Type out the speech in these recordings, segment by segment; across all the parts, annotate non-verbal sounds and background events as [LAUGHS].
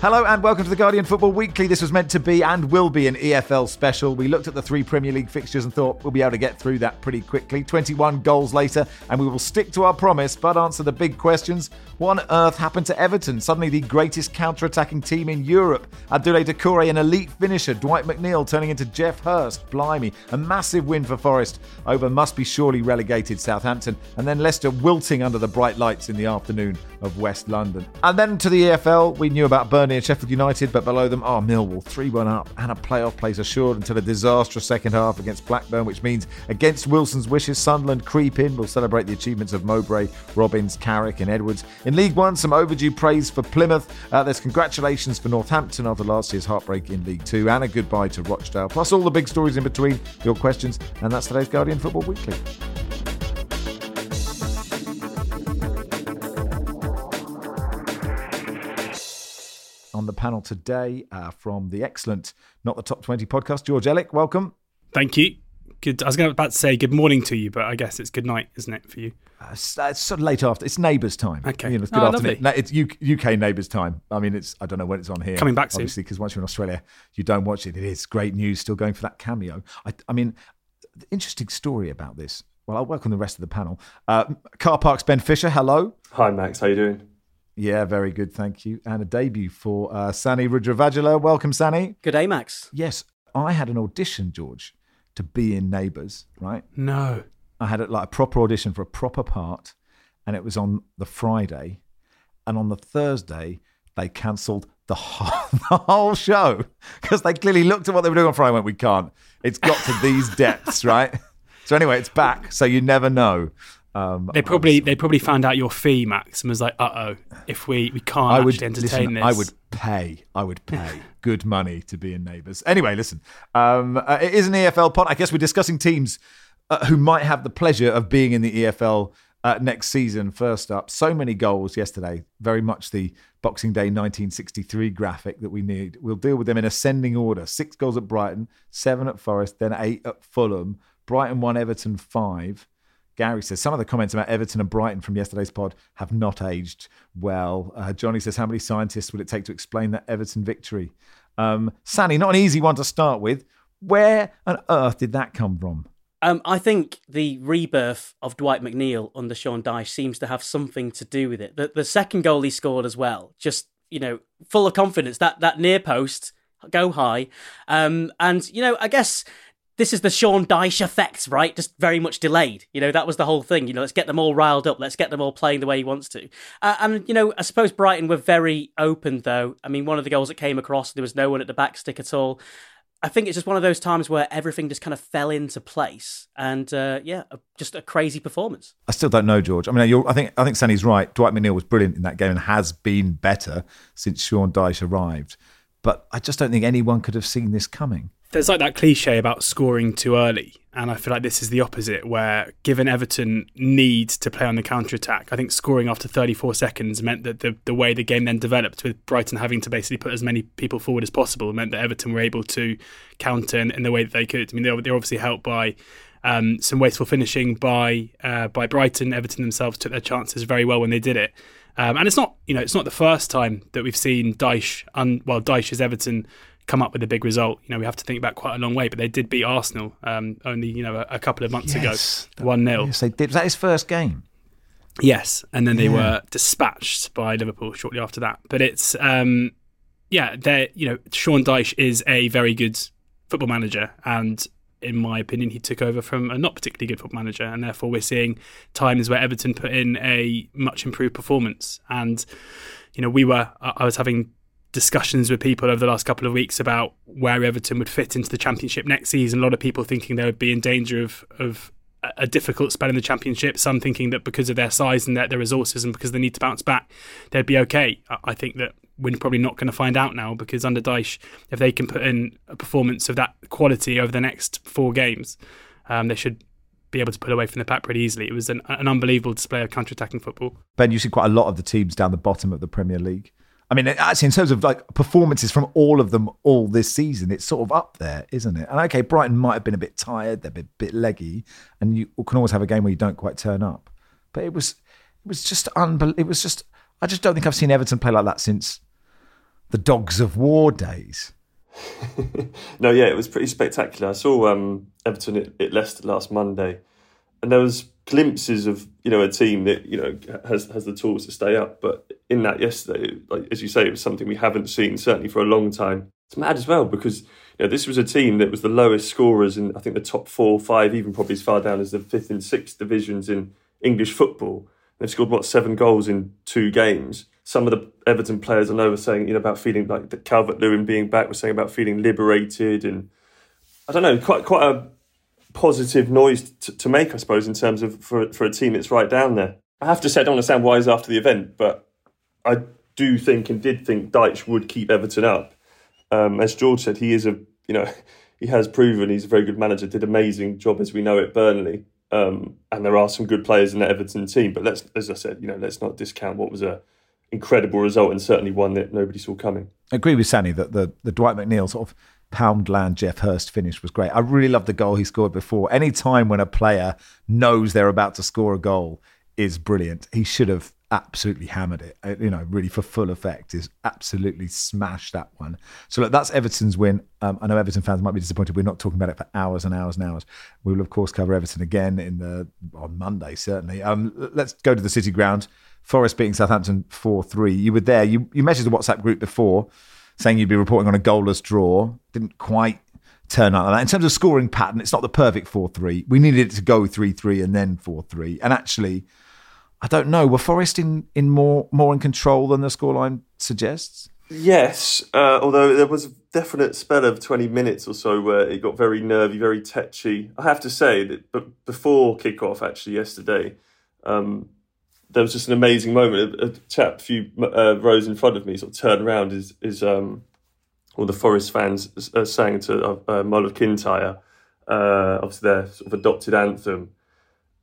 Hello and welcome to the Guardian Football Weekly. This was meant to be and will be an EFL special. We looked at the three Premier League fixtures and thought we'll be able to get through that pretty quickly. 21 goals later, and we will stick to our promise but answer the big questions. What on earth happened to Everton? Suddenly the greatest counter attacking team in Europe. Abdoulaye Doucouré, an elite finisher. Dwight McNeil turning into Geoff Hurst. Blimey. A massive win for Forest over must be surely relegated Southampton. And then Leicester wilting under the bright lights in the afternoon of West London. And then to the EFL, we knew about Burnley and Sheffield United, but below them are Millwall, 3 1 up, and a playoff place assured until a disastrous second half against Blackburn, which means against Wilson's wishes, Sunderland creep in. We'll celebrate the achievements of Mowbray, Robins, Carrick, and Edwards. In League One, some overdue praise for Plymouth. Uh, there's congratulations for Northampton after last year's heartbreak in League Two, and a goodbye to Rochdale, plus all the big stories in between, your questions, and that's today's Guardian Football Weekly. On the panel today uh, from the excellent Not the Top 20 podcast, George Elek. Welcome. Thank you. Good. I was going about to say good morning to you, but I guess it's good night, isn't it, for you? Uh, it's, it's sort of late after. It's neighbours time. Okay. You know, it's Oh, good afternoon. lovely. No, it's UK, UK neighbours time. I mean, it's I don't know when it's on here. Coming back soon. obviously, because once you're in Australia, you don't watch it. It is great news. Still going for that cameo. I, I mean, the interesting story about this. Well, I'll welcome the rest of the panel. Uh, Car Parks Ben Fisher. Hello. Hi, Max. How are you doing? Yeah, very good. Thank you. And a debut for uh, Sanny Rudravajhala. Welcome, Sanny. Good day, Max. Yes, I had an audition, George, to be in Neighbours. Right. No. I had a, like a proper audition for a proper part, and it was on the Friday, and on the Thursday they cancelled the whole, [LAUGHS] the whole show because they clearly looked at what they were doing on Friday and went, "We can't. It's got to these depths, [LAUGHS] right?" So anyway, it's back. So you never know. Um, They probably they probably found out your fee, Max, and was like, "Uh oh, if we we can't I would entertain listen, this." I would pay. I would pay good money to be in Neighbours. Anyway, listen. Um, uh, it is an EFL pod. I guess we're discussing teams uh, who might have the pleasure of being in the EFL uh, next season. First up, so many goals yesterday. Very much the Boxing Day 1963 graphic that we need. We'll deal with them in ascending order. Six goals at Brighton, seven at Forest, then eight at Fulham. Brighton won, Everton five. Gary says some of the comments about Everton and Brighton from yesterday's pod have not aged well. Uh, Johnny says, How many scientists would it take to explain that Everton victory? Um, Sanny, not an easy one to start with. Where on earth did that come from? Um, I think the rebirth of Dwight McNeil under Sean Dyche seems to have something to do with it. The, the second goal he scored as well, just you know, full of confidence. That that near post, go high, um, and you know, I guess this is the Sean Dyche effect, right? Just very much delayed. You know, that was the whole thing. You know, let's get them all riled up. Let's get them all playing the way he wants to. Uh, and, you know, I suppose Brighton were very open, though. I mean, one of the goals that came across, there was no one at the back stick at all. I think it's just one of those times where everything just kind of fell into place. And, uh, yeah, just a crazy performance. I still don't know, George. I mean, I think I think Sanny's right. Dwight McNeil was brilliant in that game and has been better since Sean Dyche arrived. But I just don't think anyone could have seen this coming. There's like that cliche about scoring too early, and I feel like this is the opposite. Where given Everton need to play on the counter attack, I think scoring after 34 seconds meant that the the way the game then developed, with Brighton having to basically put as many people forward as possible, meant that Everton were able to counter in, in the way that they could. I mean, they were, they were obviously helped by um, some wasteful finishing by uh, by Brighton. Everton themselves took their chances very well when they did it. Um, and it's not, you know, it's not the first time that we've seen Dyche, un, well, Dyche's Everton come up with a big result. You know, we have to think back quite a long way, but they did beat Arsenal um, only, you know, a, a couple of months Yes. ago, one 0 Yes, they did. Was that his first game? Yes, and then they Yeah. were dispatched by Liverpool shortly after that. But it's, um, yeah, they, you know, Sean Dyche is a very good football manager, and in my opinion, he took over from a not particularly good football manager, and therefore we're seeing times where Everton put in a much improved performance. And you know, we were I was having discussions with people over the last couple of weeks about where Everton would fit into the Championship next season. A lot of people thinking they would be in danger of of a difficult spell in the championship. Some thinking that because of their size and their, their resources and because they need to bounce back, they'd be okay. I think that we're probably not going to find out now because under Dyche, if they can put in a performance of that quality over the next four games, um, they should be able to pull away from the pack pretty easily. It was an, an unbelievable display of counter-attacking football. Ben, you see quite a lot of the teams down the bottom of the Premier League I mean, actually, in terms of like performances from all of them all this season, it's sort of up there, isn't it? And okay, Brighton might have been a bit tired, they're a bit, bit leggy, and you can always have a game where you don't quite turn up. But it was, it was just unbelievable. It was just, I just don't think I've seen Everton play like that since the Dogs of War days. [LAUGHS] no, yeah, it was pretty spectacular. I saw um, Everton at, at Leicester last Monday, and there was glimpses of you know a team that you know has has the tools to stay up. But in that yesterday, like as you say, it was something we haven't seen certainly for a long time. It's mad as well because you know, this was a team that was the lowest scorers in I think the top four, five, even probably as far down as the fifth and sixth divisions in English football. They've scored what seven goals in two games. Some of the Everton players I know were saying you know about feeling like the Calvert Lewin being back was saying about feeling liberated and I don't know quite quite a positive noise to, to make, I suppose, in terms of for, for a team that's right down there. I have to say, I don't understand why he's after the event, but I do think and did think Dyche would keep Everton up. Um, as George said, he is a, you know, [LAUGHS] he has proven he's a very good manager, did amazing job as we know at Burnley. Um, and there are some good players in the Everton team, but let's, as I said, you know, let's not discount what was a incredible result and certainly one that nobody saw coming. I agree with Sanny that the, the Dwight McNeil sort of Poundland Geoff Hurst finish was great. I really loved the goal he scored before. Any time when a player knows they're about to score a goal is brilliant. He should have absolutely hammered it. Uh, you know, really for full effect, is absolutely smashed that one. So look, that's Everton's win. Um, I know Everton fans might be disappointed. We're not talking about it for hours and hours and hours. We will of course cover Everton again in the on Monday certainly. Um, let's go to the City Ground. Forest beating Southampton four three. You were there. You you messaged the WhatsApp group before saying you'd be reporting on a goalless draw. Didn't quite turn out like that. In terms of scoring pattern, it's not the perfect 4 3. We needed it to go 3 3 and then 4 3. And actually, I don't know, were Forest in, in more, more in control than the scoreline suggests? Yes, uh, although there was a definite spell of 20 minutes or so where it got very nervy, very tetchy. I have to say that but before kick-off, actually, yesterday, um, there was just an amazing moment. A, a chap a few uh, rows in front of me sort of turned around, is is um, all the Forest fans uh, sang to uh, Mull of Kintyre, uh, obviously their sort of adopted anthem,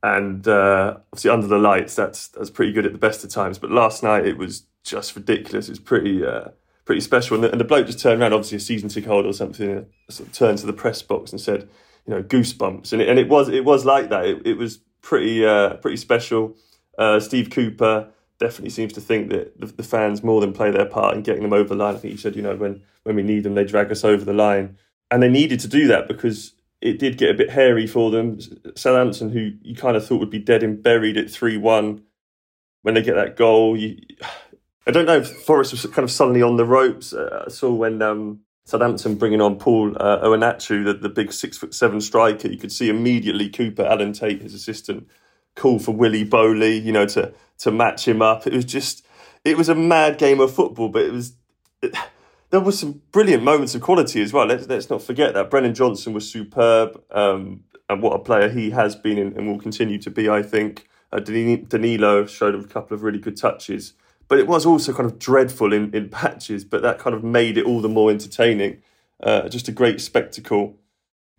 and uh, obviously under the lights, that's that's pretty good at the best of times. But last night it was just ridiculous. It was pretty uh, pretty special, and the, and the bloke just turned around, obviously a season ticket holder or something, sort of turned to the press box and said, you know, goosebumps, and it, and it was it was like that. It, it was pretty uh, pretty special. Uh, Steve Cooper definitely seems to think that the, the, fans more than play their part in getting them over the line. I think he said, you know, when when we need them, they drag us over the line, and they needed to do that because it did get a bit hairy for them. Southampton, who you kind of thought would be dead and buried at three one, when they get that goal, you, I don't know if Forest was kind of suddenly on the ropes. Uh, I saw when um, Southampton bringing on Paul uh, the, the big six foot seven striker, you could see immediately Cooper, Alan Tate, his assistant, call for Willy Boly, you know, to to match him up. It was just, it was a mad game of football, but it was. It, there were some brilliant moments of quality as well. Let's let's not forget that Brennan Johnson was superb, um, and what a player he has been and will continue to be. I think uh, Danilo showed a couple of really good touches, but it was also kind of dreadful in in [LAUGHS] patches. But that kind of made it all the more entertaining. Uh, just a great spectacle.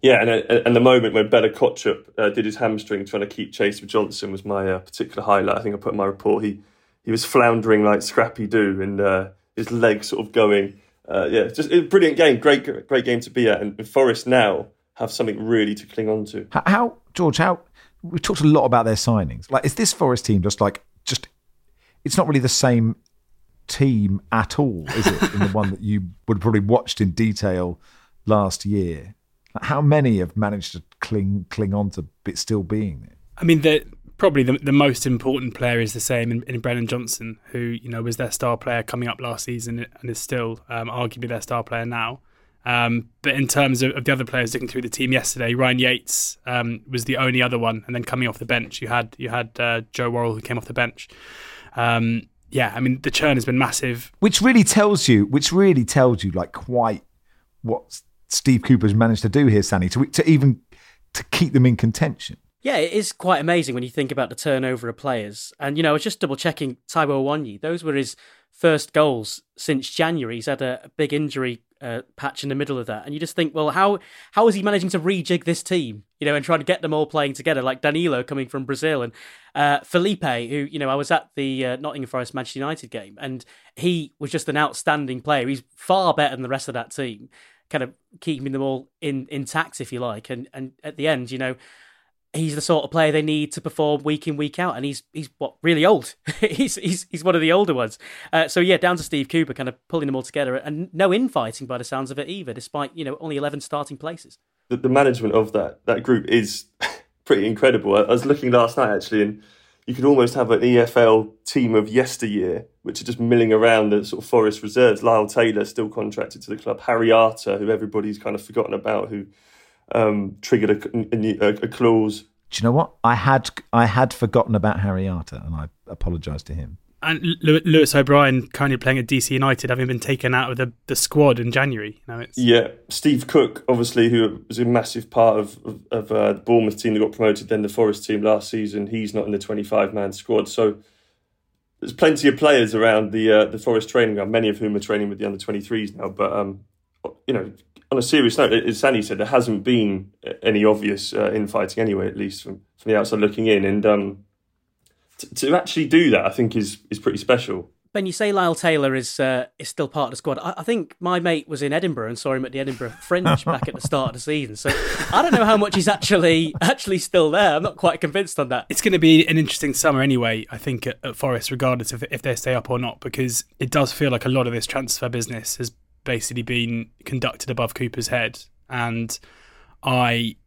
Yeah, and uh, and the moment when Bella Kotchap uh, did his hamstring trying to keep chase with Johnson was my uh, particular highlight. I think I put in my report he he was floundering like Scrappy Doo and uh, his legs sort of going. Uh, yeah, just a brilliant game, great great game to be at, and Forest now have something really to cling on to. How, how George? How we talked a lot about their signings. Like, is this Forest team just like just? It's not really the same team at all, is it? in the one that you would have probably watched in detail last year. How many have managed to cling cling on to it still being there? I mean, the, probably the, the most important player is the same in, in Brennan Johnson, who you know was their star player coming up last season and is still um, arguably their star player now. Um, but in terms of, of, the other players looking through the team yesterday, Ryan Yates um, was the only other one, and then coming off the bench, you had you had uh, Joe Worrall who came off the bench. Um, yeah, I mean the churn has been massive, which really tells you, which really tells you like quite what Steve Cooper's managed to do here, Sanny, to to even to keep them in contention. Yeah, it is quite amazing when you think about the turnover of players. And, you know, I was just double checking Taiwo Awoniyi. Those were his first goals since January. He's had a, big injury uh, patch in the middle of that. And you just think, well, how how is he managing to rejig this team, you know, and trying to get them all playing together, like Danilo coming from Brazil and uh, Felipe, who, you know, I was at the uh, Nottingham Forest Manchester United game and he was just an outstanding player. He's far better than the rest of that team, kind of keeping them all in intact, if you like. And, and at the end, you know, he's the sort of player they need to perform week in week out, and he's he's what really old. [LAUGHS] he's he's he's one of the older ones. Uh, so yeah, down to Steve Cooper, kind of pulling them all together, and no infighting by the sounds of it either, despite you know only eleven starting places. The, the management of that that group is [LAUGHS] pretty incredible. I, I was looking last night actually, and you could almost have an EFL team of yesteryear, which are just milling around the sort of Forest reserves. Lyle Taylor still contracted to the club. Harry Arter, who everybody's kind of forgotten about, who um, triggered a, a, a, clause. Do you know what? I had I had forgotten about Harry Arter, and I apologise to him. And Lewis O'Brien currently playing at DC United, having been taken out of the, the squad in January. Now it's... Yeah, Steve Cook, obviously, who was a massive part of of, of uh, the Bournemouth team that got promoted, then the Forest team last season. He's not in the twenty five man squad, so there's plenty of players around the uh, the Forest training ground, many of whom are training with the under 23s now. But um, you know, on a serious note, as Sanny said, there hasn't been any obvious uh, infighting anyway, at least from, from the outside looking in. And um, t- to actually do that, I think is is pretty special. Ben, you say Lyle Taylor is uh, is still part of the squad. I, I, think my mate was in Edinburgh and saw him at the Edinburgh Fringe back at the start of the season. So I don't know how much he's actually actually still there. I'm not quite convinced on that. It's going to be an interesting summer anyway. I think at, at Forest, regardless of if they stay up or not, because it does feel like a lot of this transfer business has basically been conducted above Cooper's head, and I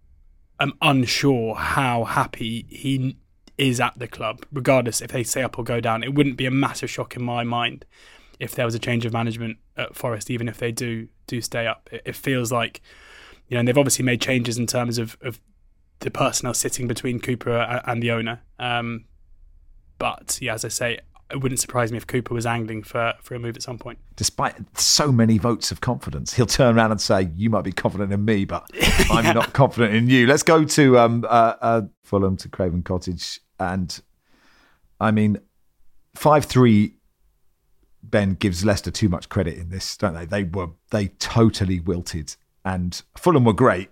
am unsure how happy he is at the club, regardless if they stay up or go down. It wouldn't be a massive shock in my mind if there was a change of management at Forest, even if they do do stay up. It, it feels like you know, and they've obviously made changes in terms of, of the personnel sitting between Cooper and the owner. Um, but yeah, as I say, it wouldn't surprise me if Cooper was angling for, for a move at some point. Despite so many votes of confidence, he'll turn around and say, "You might be confident in me, but I'm [LAUGHS] not confident in you." Let's go to um, uh, uh, Fulham to Craven Cottage, and I mean, five three. Ben gives Leicester too much credit in this, don't they? They were they totally wilted, and Fulham were great,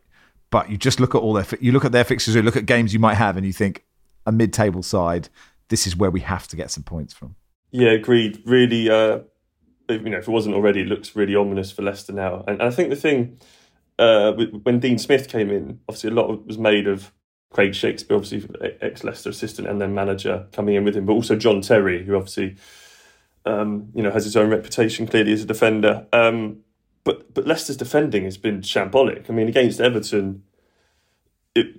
but you just look at all their you look at their fixtures, you look at games you might have, and you think a mid-table side this is where we have to get some points from. Yeah, agreed. Really, uh, you know, if it wasn't already, it looks really ominous for Leicester now. And, I think the thing uh, when Dean Smith came in, obviously a lot was made of Craig Shakespeare, obviously ex Leicester assistant and then manager coming in with him, but also John Terry, who obviously um, you know has his own reputation clearly as a defender. Um, but but Leicester's defending has been shambolic. I mean, against Everton, it,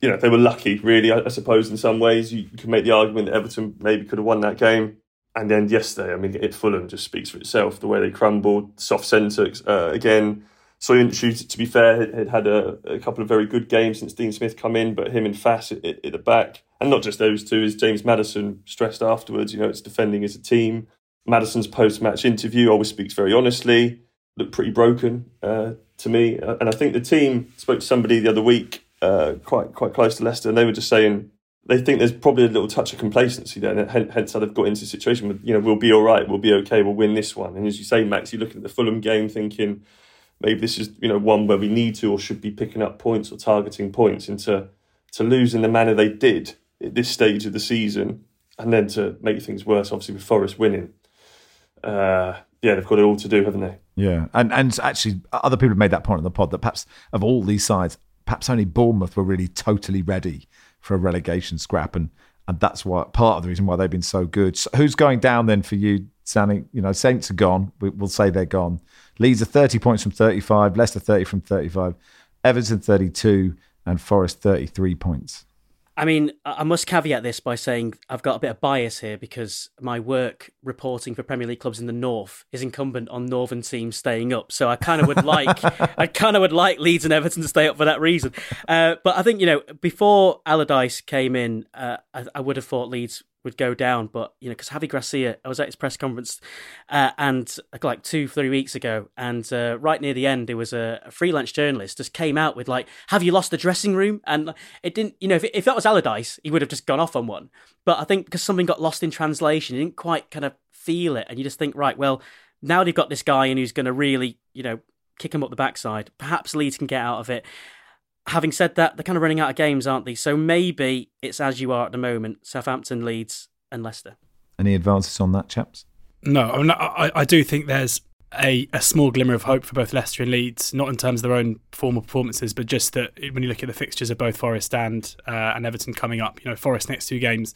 you know, they were lucky, really, I, I suppose, in some ways. You, can make the argument that Everton maybe could have won that game. And then yesterday, I mean, it Fulham just speaks for itself. The way they crumbled, soft centre uh, again. Soyuncu, to be fair, had had a, a, couple of very good games since Dean Smith come in, but him and Faes at, at, the back, and not just those two, as James Maddison stressed afterwards, you know, it's defending as a team. Maddison's post-match interview always speaks very honestly, looked pretty broken uh, to me. Uh, and I think the team spoke to somebody the other week uh, quite quite close to Leicester, and they were just saying they think there's probably a little touch of complacency there, and hence how they've got into the situation with you know we'll be all right, we'll be okay, we'll win this one. And as you say, Max, you're looking at the Fulham game, thinking maybe this is you know one where we need to or should be picking up points or targeting points, and to to lose in the manner they did at this stage of the season, and then to make things worse, obviously with Forest winning. Uh, yeah, they've got it all to do, haven't they? Yeah, and and actually, other people have made that point on the pod that perhaps of all these sides, perhaps only Bournemouth were really totally ready for a relegation scrap, and and that's why part of the reason why they've been so good. So who's going down then for you, Sanny? You know, Saints are gone. We, will say they're gone. Leeds are thirty points from thirty-five. Leicester thirty from thirty-five. Everton thirty-two, and Forest thirty-three points. I mean, I must caveat this by saying I've got a bit of bias here because my work reporting for Premier League clubs in the North is incumbent on Northern teams staying up. So I kind of would like, [LAUGHS] I kind of would like Leeds and Everton to stay up for that reason. Uh, but I think you know, before Allardyce came in, uh, I, I would have thought Leeds would go down. But you know, because Javi Gracia, I was at his press conference, uh, and like two, three weeks ago, and uh, right near the end, there was a, a, freelance journalist just came out with like, "Have you lost the dressing room?" And it didn't, you know, if, if that was Allardyce, he would have just gone off on one. But I think because something got lost in translation, he didn't quite kind of feel it, and you just think, right, well, now they've got this guy in who's going to really, you know, kick him up the backside. Perhaps Leeds can get out of it having said that, they're kind of running out of games, aren't they? So maybe it's as you are at the moment Southampton, Leeds, and Leicester. Any advances on that, chaps? No, I, mean, I, I do think there's a, a small glimmer of hope for both Leicester and Leeds, not in terms of their own formal performances, but just that when you look at the fixtures of both Forest and uh, and Everton coming up, you know, Forest next two games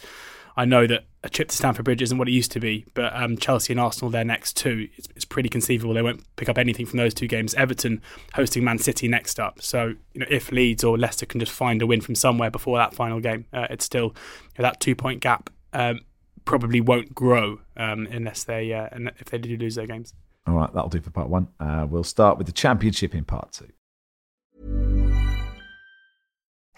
I know that a trip to Stamford Bridge isn't what it used to be, but um, Chelsea and Arsenal their next two, it's, it's, pretty conceivable they won't pick up anything from those two games. Everton hosting Man City next up, so you know if Leeds or Leicester can just find a win from somewhere before that final game, uh, it's still you know, that two point gap um, probably won't grow um, unless they uh, if they do lose their games. All right, that'll do for part one. Uh, we'll start with the championship in part two.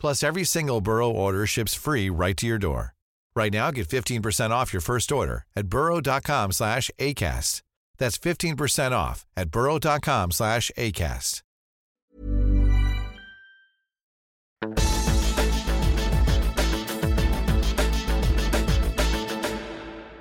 Plus, every single Burrow order ships free right to your door. Right now, get 15% off your first order at burrow.com slash ACAST. That's 15% off at burrow.com slash ACAST.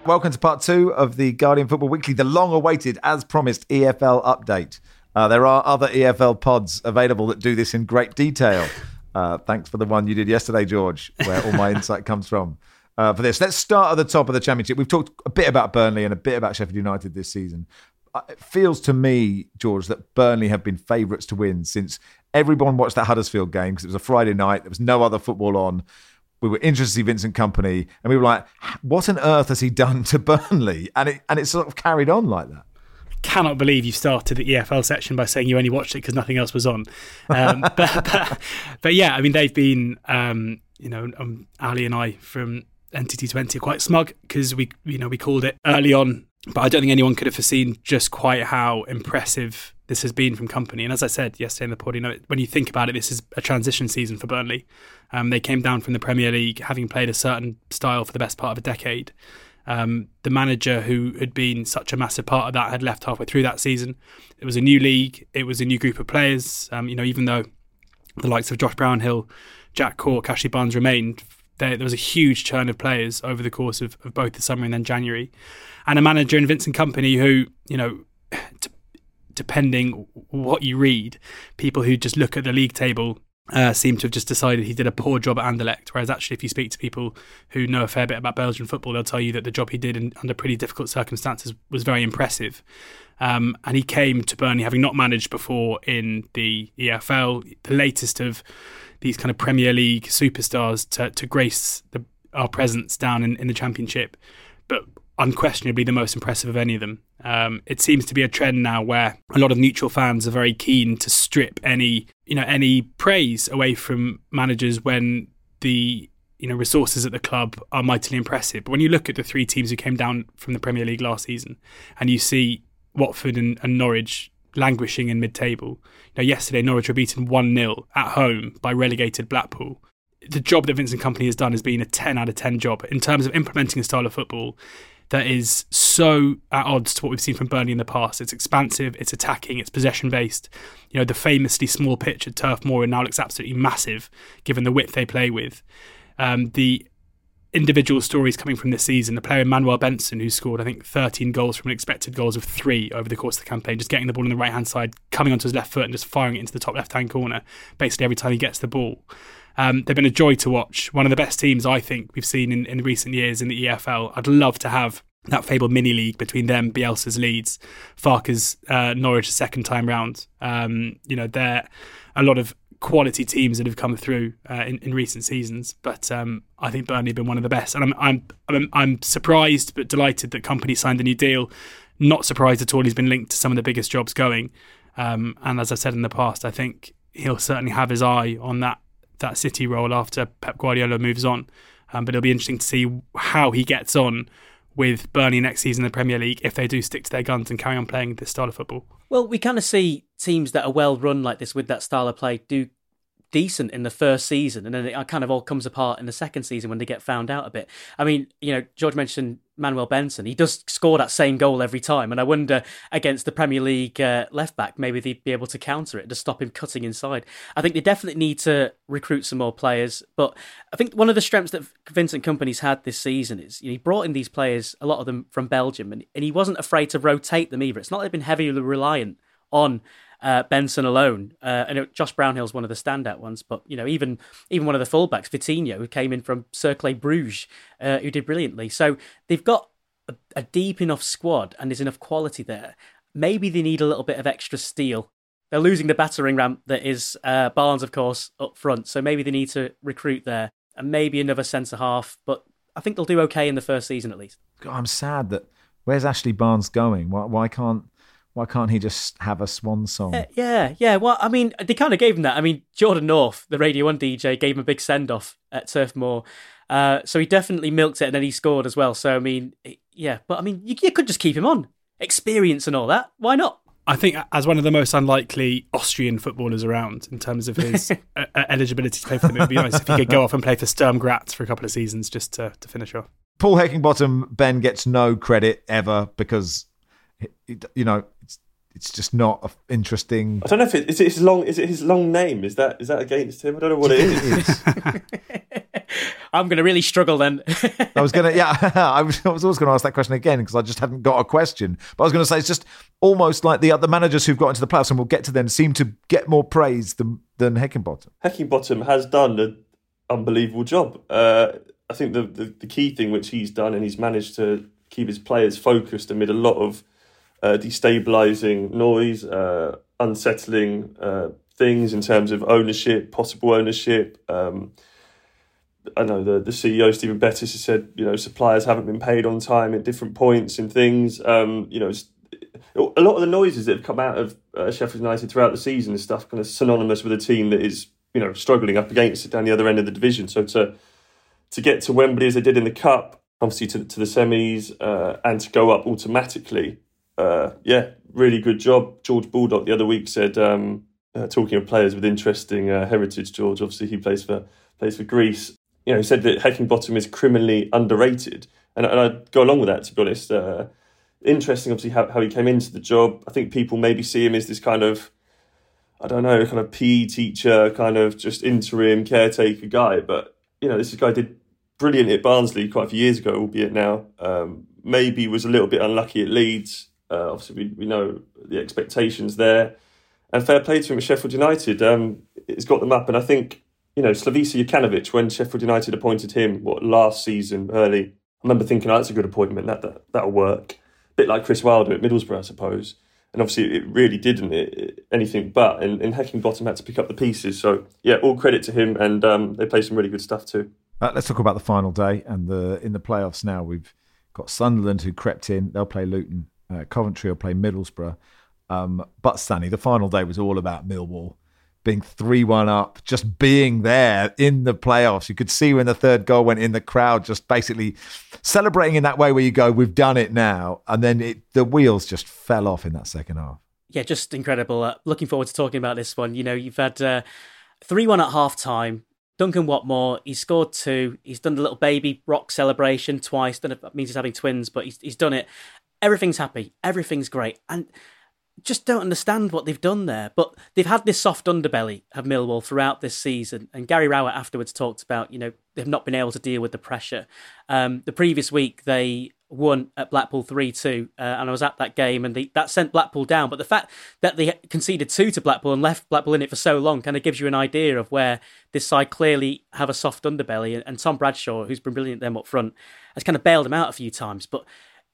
Welcome to part two of the Guardian Football Weekly, the long awaited, as promised, EFL update. Uh, there are other EFL pods available that do this in great detail. Uh, thanks for the one you did yesterday, George, where all my [LAUGHS] insight comes from. Uh, for this, let's start at the top of the championship. We've talked a bit about Burnley and a bit about Sheffield United this season. Uh, it feels to me, George, that Burnley have been favourites to win since everyone watched that Huddersfield game because it was a Friday night. There was no other football on. We were interested to see Vincent Kompany, and we were like, "What on earth has he done to [LAUGHS] Burnley?" And it and it sort of carried on like that cannot believe you started the EFL section by saying you only watched it because nothing else was on. Um, [LAUGHS] but, but, but, yeah, I mean, they've been, um, you know, um, Ali and I from NTT20 are quite smug because we, you know, we called it early on, but I don't think anyone could have foreseen just quite how impressive this has been from Kompany. And as I said yesterday in the pod, you know, when you think about it, this is a transition season for Burnley. Um, they came down from the Premier League having played a certain style for the best part of a decade. Um, the manager who had been such a massive part of that had left halfway through that season. It was a new league. It was a new group of players. Um, you know, even though the likes of Josh Brownhill, Jack Cork, Ashley Barnes remained, there, there, was a huge churn of players over the course of, of, both the summer and then January, and a manager in Vincent Kompany who, you know, [SIGHS] depending what you read, people who just look at the league table uh, seem to have just decided he did a poor job at Anderlecht. Whereas actually, if you speak to people who know a fair bit about Belgian football, they'll tell you that the job he did in, under pretty difficult circumstances was very impressive. Um, and he came to Burnley having not managed before in the EFL, the latest of these kind of Premier League superstars to, to grace the, our presence down in, in the Championship. But unquestionably the most impressive of any of them. Um, it seems to be a trend now where a lot of neutral fans are very keen to strip any, you know, any praise away from managers when the you know resources at the club are mightily impressive. But when you look at the three teams who came down from the Premier League last season, and you see Watford and, and Norwich languishing in mid-table, you know, yesterday Norwich were beaten one 0 at home by relegated Blackpool the job that Vincent Kompany has done has been a 10 out of 10 job in terms of implementing a style of football that is so at odds to what we've seen from Burnley in the past. It's expansive, it's attacking, it's possession based. You know, the famously small pitch at Turf Moor now looks absolutely massive given the width they play with. Um, the individual stories coming from this season. The player Manuel Benson, who scored, I think, 13 goals from an expected goals of three over the course of the campaign, just getting the ball on the right hand side, coming onto his left foot and just firing it into the top left hand corner, basically every time he gets the ball. Um, they've been a joy to watch. One of the best teams I think we've seen in, in recent years in the EFL. I'd love to have that fabled mini league between them, Bielsa's Leeds, Farke's uh, Norwich second time round. Um, you know, they're a lot of quality teams that have come through uh, in, in recent seasons. But um, I think Burnley have been one of the best, and I'm I'm I'm, I'm surprised but delighted that Kompany signed a new deal. Not surprised at all. He's been linked to some of the biggest jobs going, um, and as I've said in the past, I think he'll certainly have his eye on that that City role after Pep Guardiola moves on. Um, but it'll be interesting to see how he gets on with Burnley next season in the Premier League if they do stick to their guns and carry on playing this style of football. Well, we kind of see teams that are well run like this with that style of play do decent in the first season, and then it kind of all comes apart in the second season when they get found out a bit. I mean, you know, George mentioned Manuel Benson. He does score that same goal every time, and I wonder against the Premier League uh, left back, maybe they'd be able to counter it to stop him cutting inside. I think they definitely need to recruit some more players, but I think one of the strengths that Vincent Kompany's had this season is you know, he brought in these players, a lot of them from Belgium, and, and he wasn't afraid to rotate them either. It's not they've been heavily reliant on uh, Benson alone. Uh, and it, Josh Brownhill's one of the standout ones, but you know even even one of the fullbacks, Vitinho, who came in from Cercle Bruges, uh, who did brilliantly. So they've got a, a deep enough squad and there's enough quality there. Maybe they need a little bit of extra steel. They're losing the battering ram that is uh, Barnes, of course, up front. So maybe they need to recruit there and maybe another centre half. But I think they'll do okay in the first season at least. God, I'm sad that where's Ashley Barnes going? Why, why can't why can't he just have a swan song? Uh, yeah, yeah. Well, I mean, they kind of gave him that. I mean, Jordan North, the Radio 1 DJ, gave him a big send off at Turf Moor. Uh, so he definitely milked it and then he scored as well. So, I mean, yeah. But, I mean, you, you could just keep him on. Experience and all that. Why not? I think as one of the most unlikely Austrian footballers around in terms of his uh, [LAUGHS] eligibility to play for them, it would be nice if he could go off and play for Sturm Graz for a couple of seasons just to, to finish off. Paul Heckingbottom, Ben gets no credit ever because, you know, it's, it's just not interesting. I don't know if it is it his long is it his long name? Is that is that against him? I don't know what it is. [LAUGHS] I'm going to really struggle then. [LAUGHS] I was going to, yeah, [LAUGHS] I was, I was always going to ask that question again because I just hadn't got a question. But I was going to say it's just almost like the other managers who've got into the playoffs, and we'll get to them, seem to get more praise than than Heckingbottom. Heckingbottom has done an unbelievable job. Uh, I think the, the the key thing which he's done, and he's managed to keep his players focused amid a lot of uh, destabilizing noise, uh, unsettling uh, things in terms of ownership, possible ownership. Um, I know the, the CEO Stephen Bettis has said you know suppliers haven't been paid on time at different points and things. Um, you know, a lot of the noises that have come out of uh, Sheffield United throughout the season is stuff kind of synonymous with a team that is you know struggling up against it down the other end of the division. So to to get to Wembley as they did in the cup, obviously to to the semis, uh, and to go up automatically uh, yeah, really good job. George Baldock the other week said, um, uh, talking of players with interesting uh, heritage, George, obviously he plays for plays for Greece. You know, he said that Heckingbottom is criminally underrated, and, and I go along with that. To be honest, uh, interesting, obviously how, how he came into the job. I think people maybe see him as this kind of, I don't know, kind of PE teacher, kind of just interim caretaker guy. But you know, this guy did brilliant at Barnsley quite a few years ago, albeit now um, maybe was a little bit unlucky at Leeds uh, obviously, we, we know the expectations there. And fair play to him at Sheffield United. Um, it's got them up. And I think, you know, Slavisa Jokanovic, when Sheffield United appointed him, what, last season, early, I remember thinking, oh, that's a good appointment. That, that, that'll work. A bit like Chris Wilder at Middlesbrough, I suppose. And obviously, it really didn't it, anything but. And, and Heckingbottom had to pick up the pieces. So, yeah, all credit to him. And um, they play some really good stuff too. Uh, let's talk about the final day and the in the playoffs now. We've got Sunderland who crept in. They'll play Luton uh, Coventry will play Middlesbrough. Um, but Stanley, the final day was all about Millwall being 3 1 up, just being there in the playoffs. You could see when the third goal went in, the crowd just basically celebrating in that way where you go, We've done it now. And then it, the wheels just fell off in that second half. Yeah, just incredible. Uh, looking forward to talking about this one. You know, you've had uh, 3 1 at half time. Duncan Watmore, he scored two. He's done the little baby rock celebration twice. That means he's having twins, but he's, he's done it. Everything's happy. Everything's great. And just don't understand what they've done there. But they've had this soft underbelly of Millwall throughout this season. And Gary Rowett afterwards talked about, you know, they've not been able to deal with the pressure. Um, the previous week, they won at Blackpool 3 2, uh, and I was at that game, and that sent Blackpool down. But the fact that they conceded two to Blackpool and left Blackpool in it for so long kind of gives you an idea of where this side clearly have a soft underbelly. And, and Tom Bradshaw, who's been brilliant them up front, has kind of bailed them out a few times. But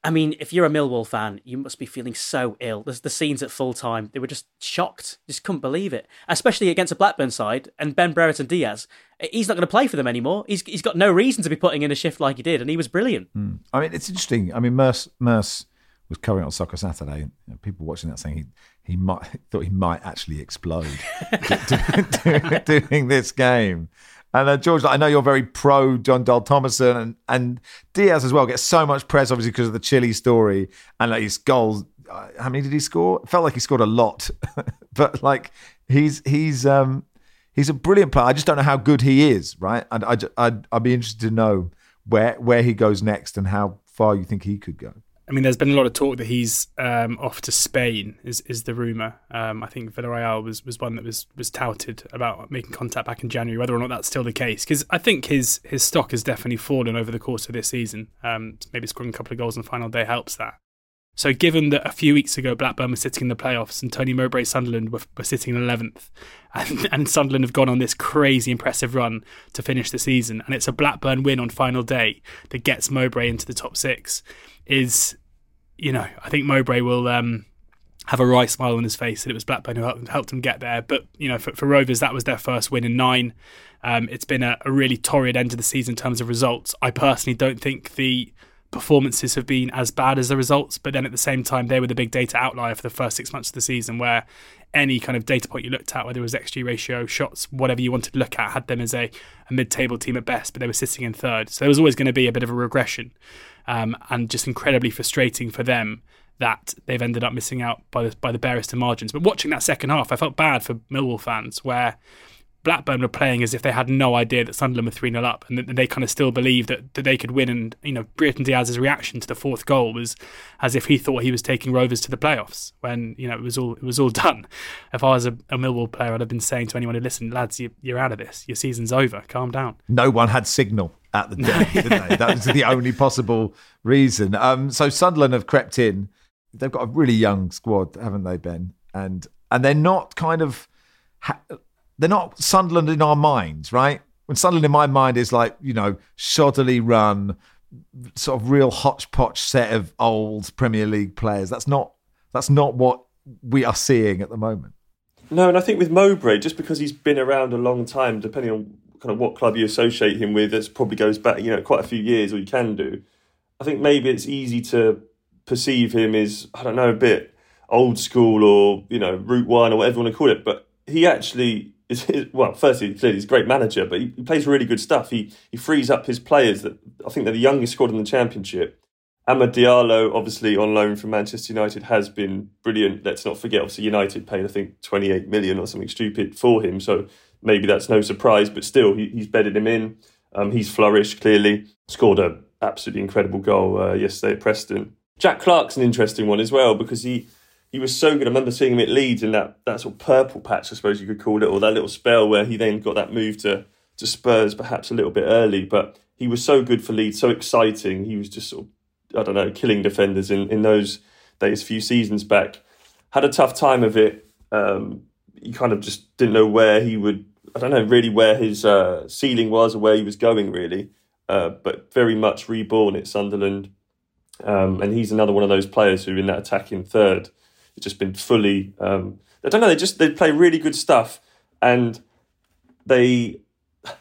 I mean, if you're a Millwall fan, you must be feeling so ill. There's the scenes at full time; they were just shocked, just couldn't believe it. Especially against a Blackburn side and Ben Brereton Diaz. He's not going to play for them anymore. He's he's got no reason to be putting in a shift like he did, and he was brilliant. Mm. I mean, it's interesting. I mean, Merse Merse was covering on Soccer Saturday, and people watching that saying he he might [LAUGHS] thought he might actually explode [LAUGHS] [LAUGHS] doing this game. And uh, George, I know you're very pro Jon Dahl Tomasson and, and Diaz as well gets so much press, obviously, because of the Chile story and like his goals. Uh, how many did he score? It felt like he scored a lot, [LAUGHS] but like he's he's um he's a brilliant player. I just don't know how good he is, right? And I'd, I'd, I'd be interested to know where where he goes next and how far you think he could go. I mean, there's been a lot of talk that he's um, off to Spain. Is is the rumor? Um, I think Villarreal was, was one that was was touted about making contact back in January. Whether or not that's still the case, because I think his his stock has definitely fallen over the course of this season. Um, maybe scoring a couple of goals on the final day helps that. So, given that a few weeks ago Blackburn was sitting in the playoffs and Tony Mowbray Sunderland were, were sitting in 11th, [LAUGHS] and, and, Sunderland have gone on this crazy impressive run to finish the season, and it's a Blackburn win on final day that gets Mowbray into the top six, is, you know, I think Mowbray will um, have a right smile on his face that it was Blackburn who helped, helped him get there. But, you know, for, for Rovers, that was their first win in nine. Um, it's been a, a really torrid end to the season in terms of results. I personally don't think the performances have been as bad as the results, but then at the same time, they were the big data outlier for the first six months of the season, where any kind of data point you looked at, whether it was XG ratio, shots, whatever you wanted to look at, had them as a, a mid table team at best, but they were sitting in third. So there was always going to be a bit of a regression um, and just incredibly frustrating for them that they've ended up missing out by the, by the barest of margins. But watching that second half, I felt bad for Millwall fans where Blackburn were playing as if they had no idea that Sunderland were 3 0 up and that they kind of still believed that, that they could win. And, you know, Brereton Diaz's reaction to the fourth goal was as if he thought he was taking Rovers to the playoffs when, you know, it was all it was all [LAUGHS] done. If I was a, a Millwall player, I'd have been saying to anyone who listened, lads, you, you're out of this. Your season's over. Calm down. No one had signal at the day, did they? That was the only possible reason. Um, so Sunderland have crept in. They've got a really young squad, haven't they, Ben? And and they're not kind of. Ha- they're not Sunderland in our minds, right? When Sunderland in my mind is like, you know, shoddily run, sort of real hodgepodge set of old Premier League players. That's not that's not what we are seeing at the moment. No, and I think with Mowbray, just because he's been around a long time, depending on kind of what club you associate him with, it probably goes back, you know, quite a few years, or you can do. I think maybe it's easy to perceive him as I don't know a bit old school or you know Route One or whatever you want to call it, but he actually is, is well, firstly, clearly he's a great manager, but he, he, plays really good stuff. He he frees up his players that I think they're the youngest squad in the championship. Amad Diallo, obviously on loan from Manchester United, has been brilliant. Let's not forget, obviously United paid I think 28 million or something stupid for him, so maybe that's no surprise. But still, he, he's bedded him in. Um, he's flourished clearly. Scored an absolutely incredible goal uh, yesterday at Preston. Jack Clarke's an interesting one as well because he he was so good. I remember seeing him at Leeds in that, that sort of purple patch, I suppose you could call it, or that little spell where he then got that move to, to Spurs perhaps a little bit early. But he was so good for Leeds, so exciting. He was just sort of, I don't know, killing defenders in, in those days, few seasons back. Had a tough time of it. Um, he kind of just didn't know where he would, I don't know, really where his uh, ceiling was or where he was going, really. Uh, but very much reborn at Sunderland. Um, and he's another one of those players who, in that attacking third, just been fully. Um, I don't know. They just they play really good stuff, and they.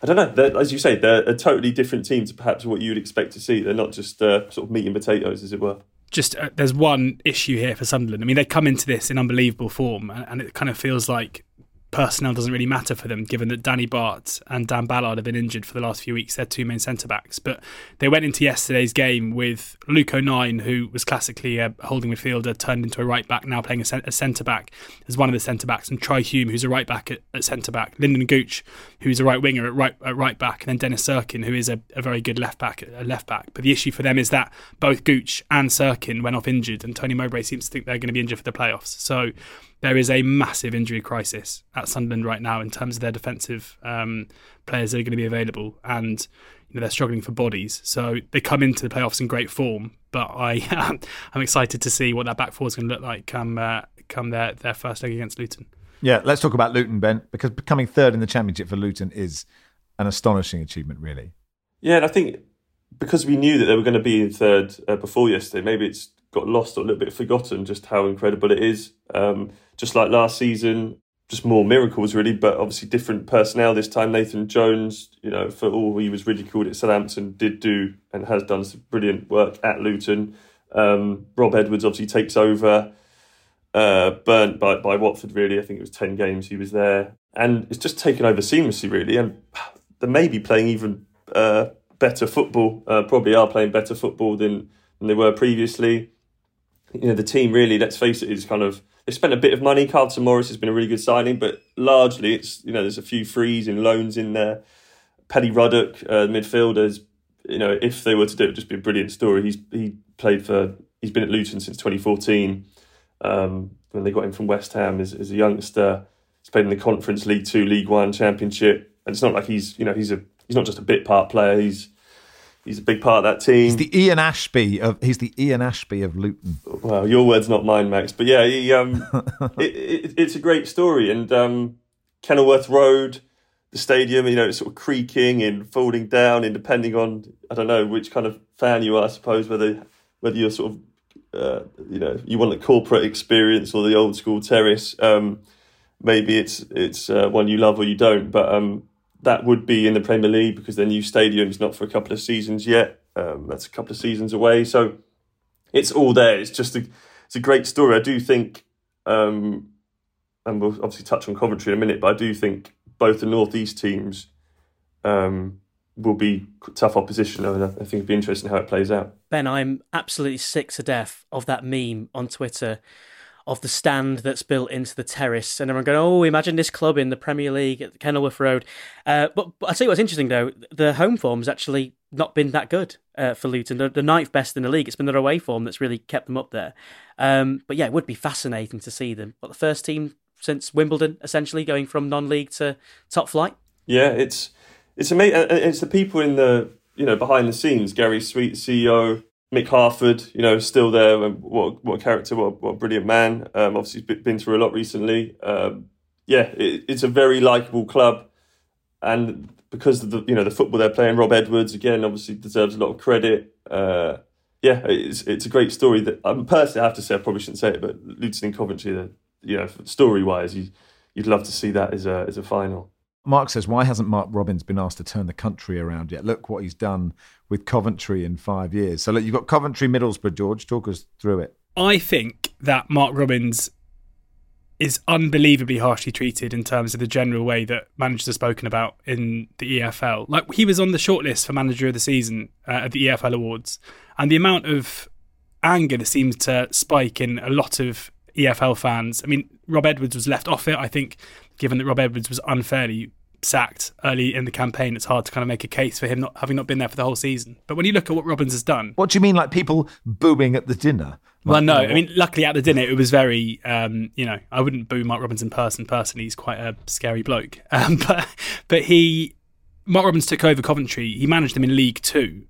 I don't know. As you say, they're a totally different team to perhaps what you'd expect to see. They're not just uh, sort of meat and potatoes, as it were. Just uh, there's one issue here for Sunderland. I mean, they come into this in unbelievable form, and, and it kind of feels like personnel doesn't really matter for them, given that Danny Batth and Dan Ballard have been injured for the last few weeks. They're two main centre backs. But they went into yesterday's game with Luke O'Nien, who was classically a holding midfielder, turned into a right back, now playing a, centre back as one of the centre backs, and Trai Hume, who's a right back at, at centre back, Lynden Gooch, who's a right winger at right at right back, and then Dennis Cirkin, who is a, a very good left back at left back. But the issue for them is that both Gooch and Cirkin went off injured, and Tony Mowbray seems to think they're going to be injured for the playoffs. So there is a massive injury crisis at Sunderland right now in terms of their defensive um, players that are going to be available, and you know, they're struggling for bodies. So they come into the playoffs in great form, but I [LAUGHS] I'm excited to see what that back four is going to look like come uh, come their their first leg against Luton. Yeah, let's talk about Luton, Ben, because becoming third in the championship for Luton is an astonishing achievement, really. Yeah, and I think because we knew that they were going to be in third uh, before yesterday, maybe it's got lost or a little bit forgotten just how incredible it is. Um, just like last season, just more miracles really, but obviously different personnel this time. Nathan Jones, you know, for all he was ridiculed at Southampton, did do and has done some brilliant work at Luton. Um, Rob Edwards obviously takes over, uh, burnt by, by Watford really. I think it was 10 games he was there. And it's just taken over seamlessly really. And they may be playing even uh, better football, uh, probably are playing better football than, than they were previously. You know, the team really, let's face it, is kind of they spent a bit of money. Carlton Morris has been a really good signing, but largely it's you know there's a few frees and loans in there. Pelly Ruddock, uh, midfielders, you know, if they were to do it, it'd just be a brilliant story. He's he played for he's been at Luton since 2014 um, when they got him from West Ham as, as a youngster. He's played in the Conference League Two, League One, Championship, and it's not like he's you know he's a he's not just a bit part player. He's He's a big part of that team. He's the Ian Ashbee of he's the Ian Ashbee of Luton. Well, your words, not mine, Max. But yeah, he, um, [LAUGHS] it, it, it's a great story. And um, Kenilworth Road, the stadium, you know, it's sort of creaking and folding down, and depending on I don't know which kind of fan you are, I suppose whether whether you're sort of uh, you know you want the corporate experience or the old school terrace. Um, maybe it's it's uh, one you love or you don't, but um, that would be in the Premier League because their new stadium is not for a couple of seasons yet. Um, that's a couple of seasons away, so it's all there. It's just a it's a great story. I do think, um, and we'll obviously touch on Coventry in a minute, but I do think both the northeast teams um, will be tough opposition, and I think it'd be interesting how it plays out. Ben, I'm absolutely sick to death of that meme on Twitter of the stand that's built into the terrace, and everyone going, "Oh, imagine this club in the Premier League at Kenilworth Road." Uh, but, but I tell you what's interesting though, the home form's actually not been that good uh, for Luton. The, the, ninth best in the league. It's been their away form that's really kept them up there. Um, but yeah, it would be fascinating to see them. But the first team since Wimbledon, essentially going from non-league to top flight. Yeah, it's it's amazing. It's the people in the you know behind the scenes. Gary Sweet, CEO, Mick Harford, you know, still there. What what character? What what brilliant man. Um, obviously, he's been through a lot recently. Um, yeah, it, it's a very likable club, and because of the you know the football they're playing, Rob Edwards again obviously deserves a lot of credit. Uh, yeah, it's it's a great story. That um, personally, I have to say, I probably shouldn't say it, but Luton and Coventry, the, you know, story wise, you, you'd love to see that as a as a final. Mark says, why hasn't Mark Robins been asked to turn the country around yet? Look what he's done with Coventry in five years. So, look, you've got Coventry, Middlesbrough, George. Talk us through it. I think that Mark Robins is unbelievably harshly treated in terms of the general way that managers are spoken about in the EFL. Like, he was on the shortlist for manager of the season uh, at the EFL Awards, and the amount of anger that seems to spike in a lot of EFL fans. I mean, Rob Edwards was left off it. I think given that Rob Edwards was unfairly sacked early in the campaign, it's hard to kind of make a case for him not having not been there for the whole season. But when you look at what Robins has done, what do you mean, like people booing at the dinner? Well, no, I mean, luckily at the dinner it was very, um, you know, I wouldn't boo Mark Robins in person. Personally, he's quite a scary bloke, [LAUGHS] um, but but he, Mark Robins took over Coventry. He managed them in League Two,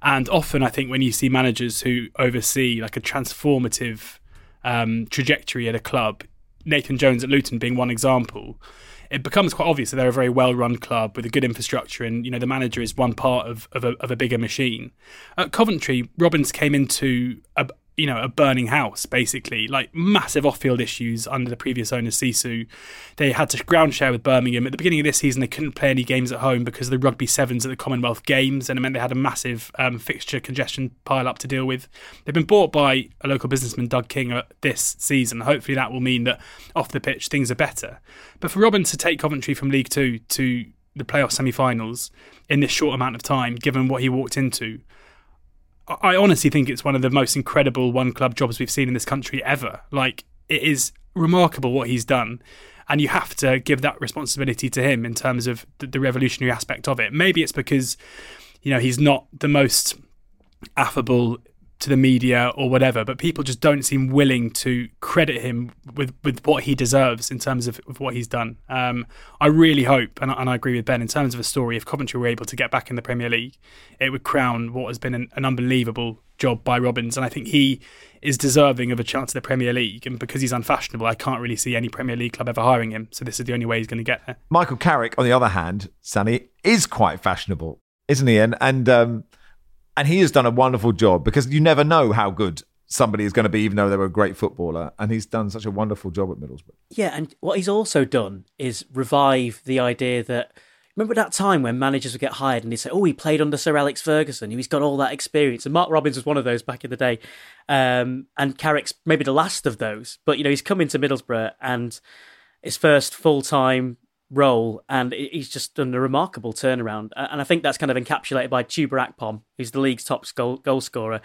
and often I think when you see managers who oversee like a transformative um, trajectory at a club, Nathan Jones at Luton being one example, it becomes quite obvious that they're a very well-run club with a good infrastructure, and you know the manager is one part of of a, of a bigger machine. At Coventry, Robins came into a, you know, a burning house, basically. Like massive off field issues under the previous owner, Sisu. They had to ground share with Birmingham. At the beginning of this season, they couldn't play any games at home because of the rugby sevens at the Commonwealth Games, and it meant they had a massive um, fixture congestion pile up to deal with. They've been bought by a local businessman, Doug King, uh, this season. Hopefully, that will mean that off the pitch, things are better. But for Robin to take Coventry from League Two to the playoff semi finals in this short amount of time, given what he walked into, I honestly think it's one of the most incredible one club jobs we've seen in this country ever. Like, it is remarkable what he's done. And you have to give that responsibility to him in terms of the, the revolutionary aspect of it. Maybe it's because, you know, he's not the most affable to the media or whatever, but people just don't seem willing to credit him with, with what he deserves in terms of, of what he's done. Um, I really hope, and, and, I agree with Ben, in terms of a story, if Coventry were able to get back in the Premier League, it would crown what has been an, an unbelievable job by Robins. And I think he is deserving of a chance at the Premier League. And because he's unfashionable, I can't really see any Premier League club ever hiring him. So this is the only way he's going to get there. Michael Carrick, on the other hand, Sanny, is quite fashionable, isn't he? And, and um, and he has done a wonderful job because you never know how good somebody is going to be, even though they were a great footballer. And he's done such a wonderful job at Middlesbrough. Yeah, and what he's also done is revive the idea that. Remember that time when managers would get hired and they say, "Oh, he played under Sir Alex Ferguson. He's got all that experience." And Mark Robins was one of those back in the day, um, and Carrick's maybe the last of those. But you know, he's come into Middlesbrough and his first full time role, and he's just done a remarkable turnaround. And I think that's kind of encapsulated by Chuba Akpom, who's the league's top goal, goal scorer.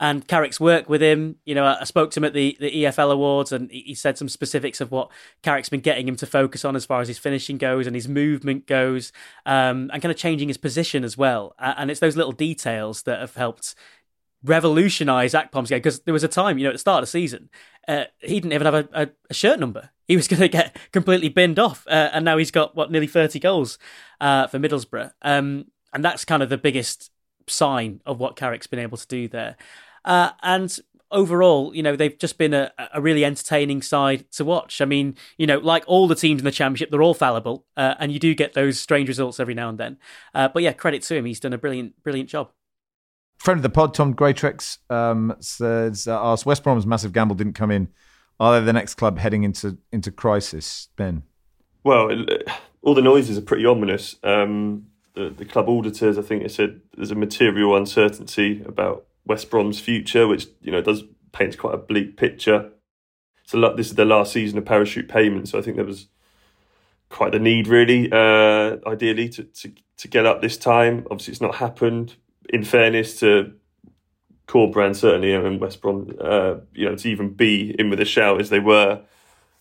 And Carrick's work with him, you know, I spoke to him at the, the EFL Awards, and he said some specifics of what Carrick's been getting him to focus on as far as his finishing goes and his movement goes, um, and kind of changing his position as well. And it's those little details that have helped revolutionise Akpom's game because there was a time, you know, at the start of the season, uh, he didn't even have a, a, a shirt number. [LAUGHS] He was going to get completely binned off, uh, and now he's got what nearly thirty goals uh, for Middlesbrough, um, and that's kind of the biggest sign of what Carrick's been able to do there. Uh, and overall, you know, they've just been a, a, really entertaining side to watch. I mean, you know, like all the teams in the championship, they're all fallible, uh, and you do get those strange results every now and then. Uh, but yeah, credit to him; he's done a brilliant, brilliant job. Friend of the pod, Tom Greatrex um, says, uh, West Brom's massive gamble didn't come in. Are they the next club heading into into crisis, Ben? Well, all the noises are pretty ominous. Um, the, the club auditors, I think, they said there's a material uncertainty about West Brom's future, which you know does paint quite a bleak picture. So this is the last season of parachute payments, so I think there was quite the need, really, uh, ideally, to, to to get up this time. Obviously, it's not happened in fairness to Corberán certainly and West Brom, uh, you know, to even be in with a shout as they were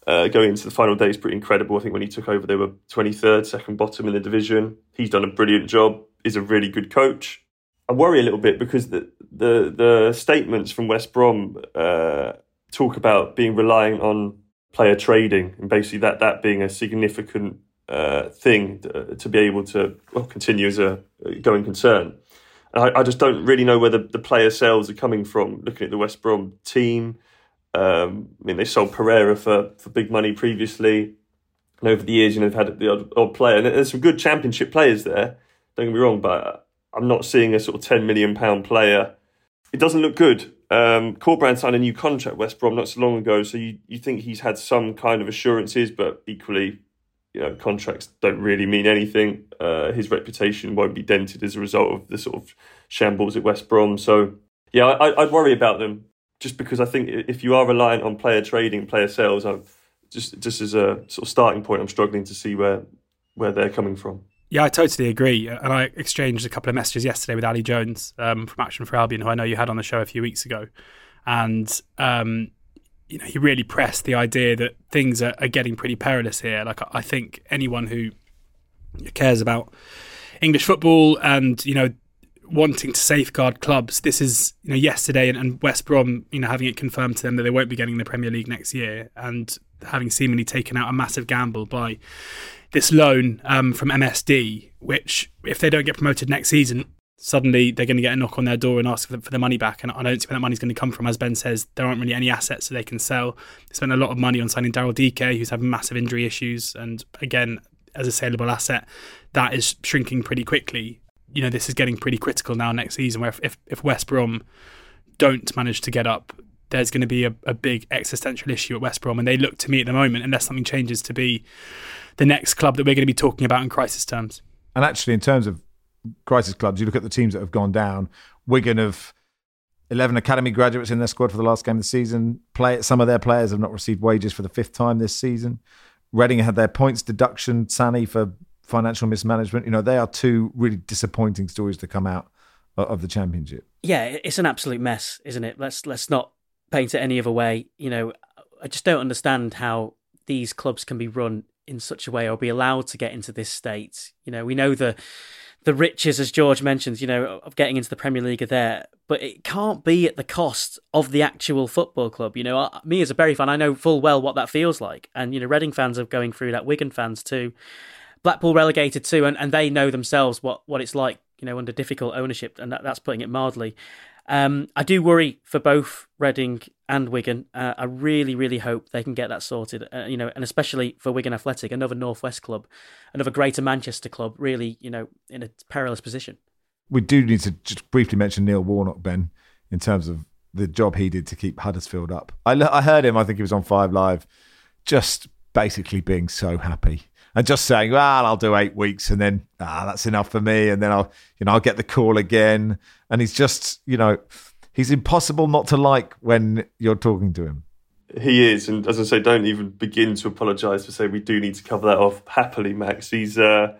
uh, going into the final day is pretty incredible. I think when he took over, they were 23rd, second bottom in the division. He's done a brilliant job. Is a really good coach. I worry a little bit because the the, the statements from West Brom uh, talk about being reliant on player trading and basically that that being a significant uh, thing to, uh, to, be able to well, continue as a going concern. I, I, just don't really know where the, the player sales are coming from. Looking at the West Brom team, um, I mean, they sold Pereira for, for big money previously. And over the years, you know, they've had the odd, odd player. And there's some good championship players there, don't get me wrong, but I'm not seeing a sort of £10 million player. It doesn't look good. Um, Corberán signed a new contract, West Brom, not so long ago. So you, you think he's had some kind of assurances, but equally, you know, contracts don't really mean anything. Uh, his reputation won't be dented as a result of the sort of shambles at West Brom. So, yeah, I, would worry about them just because I think if you are reliant on player trading, player sales, I'm just just as a sort of starting point, I'm struggling to see where where they're coming from. Yeah, I totally agree. And I exchanged a couple of messages yesterday with Ali Jones um, from Action for Albion, who I know you had on the show a few weeks ago. And um, you know, he really pressed the idea that things are, are getting pretty perilous here. Like, I think anyone who cares about English football and, you know, wanting to safeguard clubs, this is, you know, yesterday and, and West Brom, you know, having it confirmed to them that they won't be getting the Premier League next year and having seemingly taken out a massive gamble by this loan um, from MSD, which, if they don't get promoted next season, suddenly they're going to get a knock on their door and ask for, the, money back. And I don't see where that money's going to come from. As Ben says, there aren't really any assets that they can sell. They spent a lot of money on signing Daryl Dike, who's having massive injury issues. And again, as a saleable asset, that is shrinking pretty quickly. You know, this is getting pretty critical now next season, where if, if, if West Brom don't manage to get up, there's going to be a, a big existential issue at West Brom, and they look to me at the moment, unless something changes, to be the next club that we're going to be talking about in crisis terms. And actually, in terms of crisis clubs, you look at the teams that have gone down. Wigan have 11 academy graduates in their squad for the last game of the season. Play, some of their players have not received wages for the fifth time this season. Reading had their points deduction, Sanny for financial mismanagement. You know, they are two really disappointing stories to come out of the championship. Yeah, it's an absolute mess, isn't it? Let's let's not paint it any other way. You know, I just don't understand how these clubs can be run in such a way or be allowed to get into this state. You know, we know the the riches, as George mentions, you know, of getting into the Premier League are there, but it can't be at the cost of the actual football club. You know, me as a Bury fan, I know full well what that feels like, and you know, Reading fans are going through that, Wigan fans too, Blackpool relegated too, and, and they know themselves what what it's like, you know, under difficult ownership, and that, that's putting it mildly. Um, I do worry for both Reading and Wigan. Uh, I really, really hope they can get that sorted. Uh, you know, and especially for Wigan Athletic, another Northwest club, another Greater Manchester club, really, you know, in a perilous position. We do need to just briefly mention Neil Warnock, Ben, in terms of the job he did to keep Huddersfield up. I, I heard him. I think he was on Five Live, just basically being so happy and just saying, "Well, I'll do eight weeks, and then ah, that's enough for me, and then I'll, you know, I'll get the call again." And he's just, you know, he's impossible not to like when you're talking to him. He is, and as I say, don't even begin to apologise for saying we do need to cover that off happily, Max. He's, uh,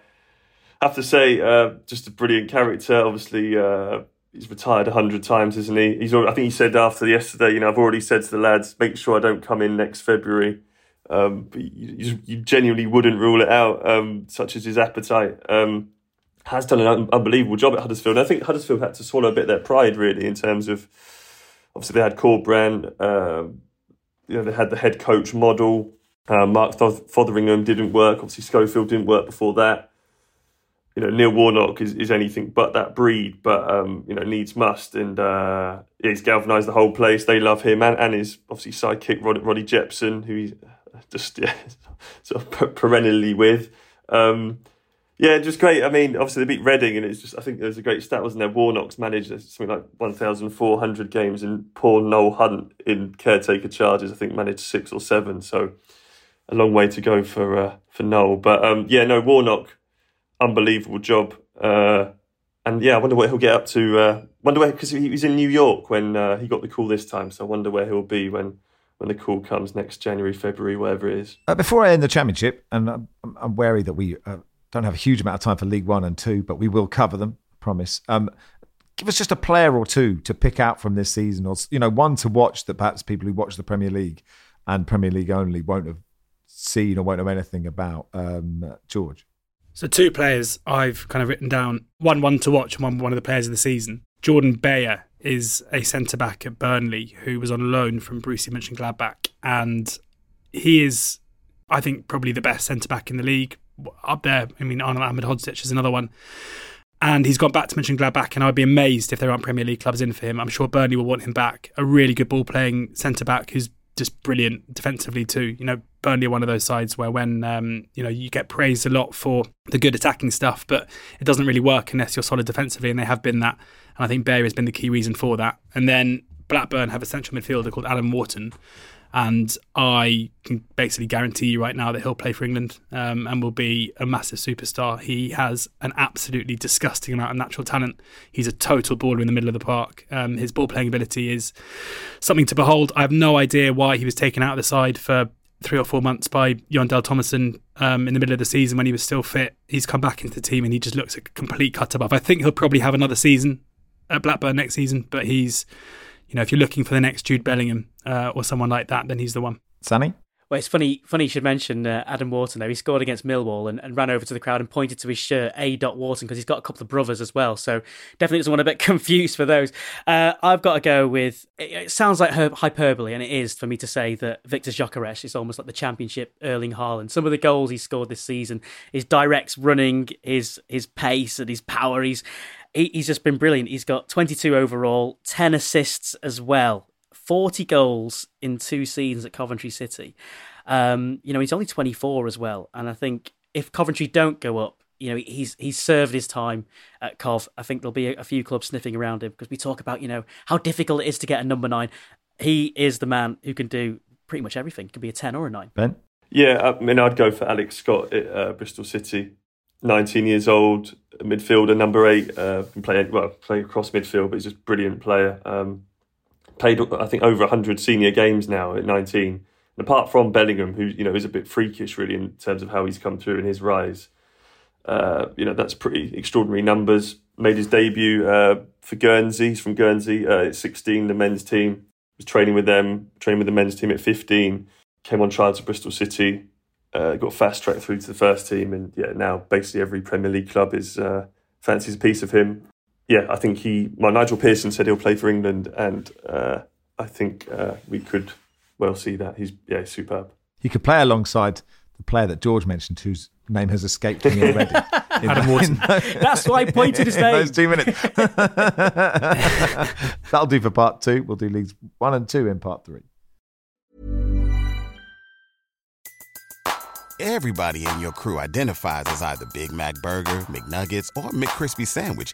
I have to say, uh, just a brilliant character. Obviously, uh, he's retired a hundred times, isn't he? He's, I think he said after yesterday, you know, I've already said to the lads, make sure I don't come in next February. Um, you, you, genuinely wouldn't rule it out, um, such as his appetite. Um, has done an unbelievable job at Huddersfield. And I think Huddersfield had to swallow a bit their pride, really, in terms of obviously they had Corberán, um, you know, they had the head coach model. Uh, Mark Fotheringham didn't work. Obviously, Schofield didn't work before that. You know, Neil Warnock is, is anything but that breed, but um, you know, needs must, and uh, he's galvanised the whole place. They love him, and, and his obviously sidekick Rod, Ronnie Jepson, who he's [LAUGHS] just yeah, [LAUGHS] sort of perennially with. Um, yeah, just great. I mean, obviously they beat Reading, and it's just I think there's a great stat, wasn't there? Warnock's managed something like 1,400 games, and poor Noel Hunt in caretaker charges, I think managed six or seven. So a long way to go for uh, for Noel. But um, yeah, no Warnock, unbelievable job. Uh, and yeah, I wonder what he'll get up to. Uh, wonder where because he was in New York when uh, he got the call this time. So I wonder where he'll be when when the call comes next January, February, whatever it is. Uh, before I end the championship, and I'm, I'm wary that we uh, don't have a huge amount of time for League One and Two, but we will cover them. Promise. Um, give us just a player or two to pick out from this season, or you know, one to watch that perhaps people who watch the Premier League and Premier League only won't have seen or won't know anything about. Um, George. So two players I've kind of written down. One one to watch, and one one of the players of the season. Jordan Beyer is a centre back at Burnley who was on loan from Borussia Mönchengladbach, and he is, I think, probably the best centre back in the league up there. I mean, Anel Ahmedhodzic is another one. And he's gone back to Mönchengladbach, and I'd be amazed if there aren't Premier League clubs in for him. I'm sure Burnley will want him back. A really good ball playing centre back who's just brilliant defensively too. You know, Burnley are one of those sides where when um, you know you get praised a lot for the good attacking stuff, but it doesn't really work unless you're solid defensively, and they have been that. And I think Beyer has been the key reason for that. And then Blackburn have a central midfielder called Adam Wharton, and I can basically guarantee you right now that he'll play for England um, and will be a massive superstar. He has an absolutely disgusting amount of natural talent. He's a total baller in the middle of the park. Um, his ball playing ability is something to behold. I have no idea why he was taken out of the side for three or four months by Jon Dahl Tomasson um, in the middle of the season when he was still fit. He's come back into the team and he just looks a complete cut above. I think he'll probably have another season at Blackburn next season, but he's you know, if you're looking for the next Jude Bellingham uh, or someone like that, then he's the one. Sanny? Well, it's funny. Funny you should mention uh, Adam Wharton. Though he scored against Millwall and, and ran over to the crowd and pointed to his shirt, A. dot Wharton, because he's got a couple of brothers as well. So definitely doesn't want to get confused for those. Uh, I've got to go with. It, it sounds like hyperbole, and it is for me to say that Viktor Gyökeres is almost like the Championship Erling Haaland. Some of the goals he scored this season, his direct running, his his pace and his power. He's he's just been brilliant. He's got 22 overall, 10 assists as well, 40 goals in two seasons at Coventry City. Um, you know, he's only 24 as well. And I think if Coventry don't go up, you know, he's he's served his time at Cov. I think there'll be a, a few clubs sniffing around him because we talk about, you know, how difficult it is to get a number nine. he is the man who can do pretty much everything. Could be a ten or a nine. Ben, Yeah, I mean, I'd go for Alex Scott at uh, Bristol City. 19 years old, midfielder, number eight. Uh, can play well, play across midfield, but he's just a brilliant player. Um, played, I think, over 100 senior games now at 19. And apart from Bellingham, who you know is a bit freakish, really, in terms of how he's come through in his rise. Uh, you know, that's pretty extraordinary numbers. Made his debut uh, for Guernsey. He's from Guernsey uh, at 16, the men's team. Was training with them, training with the men's team at 15. Came on trial to Bristol City. Uh, got fast track through to the first team, and yeah, now basically every Premier League club is uh, fancies a piece of him. Yeah, I think he. Well, Nigel Pearson said he'll play for England, and uh, I think uh, we could well see that. He's yeah, superb. he could play alongside the player that George mentioned, whose name has escaped me already. [LAUGHS] Adam Wharton. That's why I pointed his [LAUGHS] name. those two minutes. [LAUGHS] That'll do for part two. We'll do leagues one and two in part three. Everybody in your crew identifies as either Big Mac Burger, McNuggets, or McCrispy Sandwich.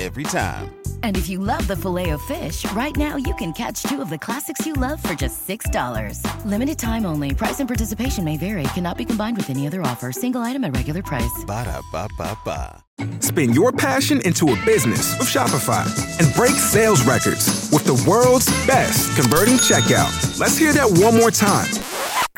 Every time. And if you love the filet of fish, right now you can catch two of the classics you love for just $6. Limited time only. Price and participation may vary. Cannot be combined with any other offer. Single item at regular price. Ba-da-ba-ba-ba. Spin your passion into a business with Shopify and break sales records with the world's best converting checkout. Let's hear that one more time.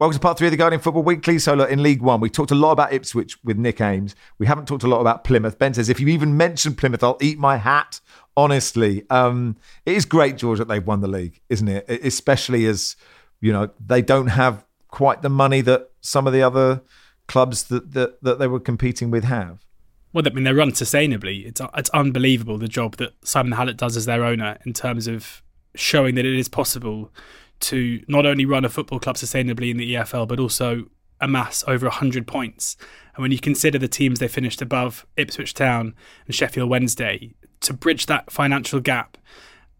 Welcome to part three of the Guardian Football Weekly. So, look, in League One, we talked a lot about Ipswich with Nick Ames. We haven't talked a lot about Plymouth. Ben says, if you even mention Plymouth, I'll eat my hat. Honestly, um, it is great, George, that they've won the league, isn't it? Especially as you know they don't have quite the money that some of the other clubs that that, that they were competing with have. Well, I mean, they're run sustainably. It's it's unbelievable the job that Simon Hallett does as their owner in terms of showing that it is possible to not only run a football club sustainably in the EFL, but also amass over 100 points. And when you consider the teams they finished above Ipswich Town and Sheffield Wednesday, to bridge that financial gap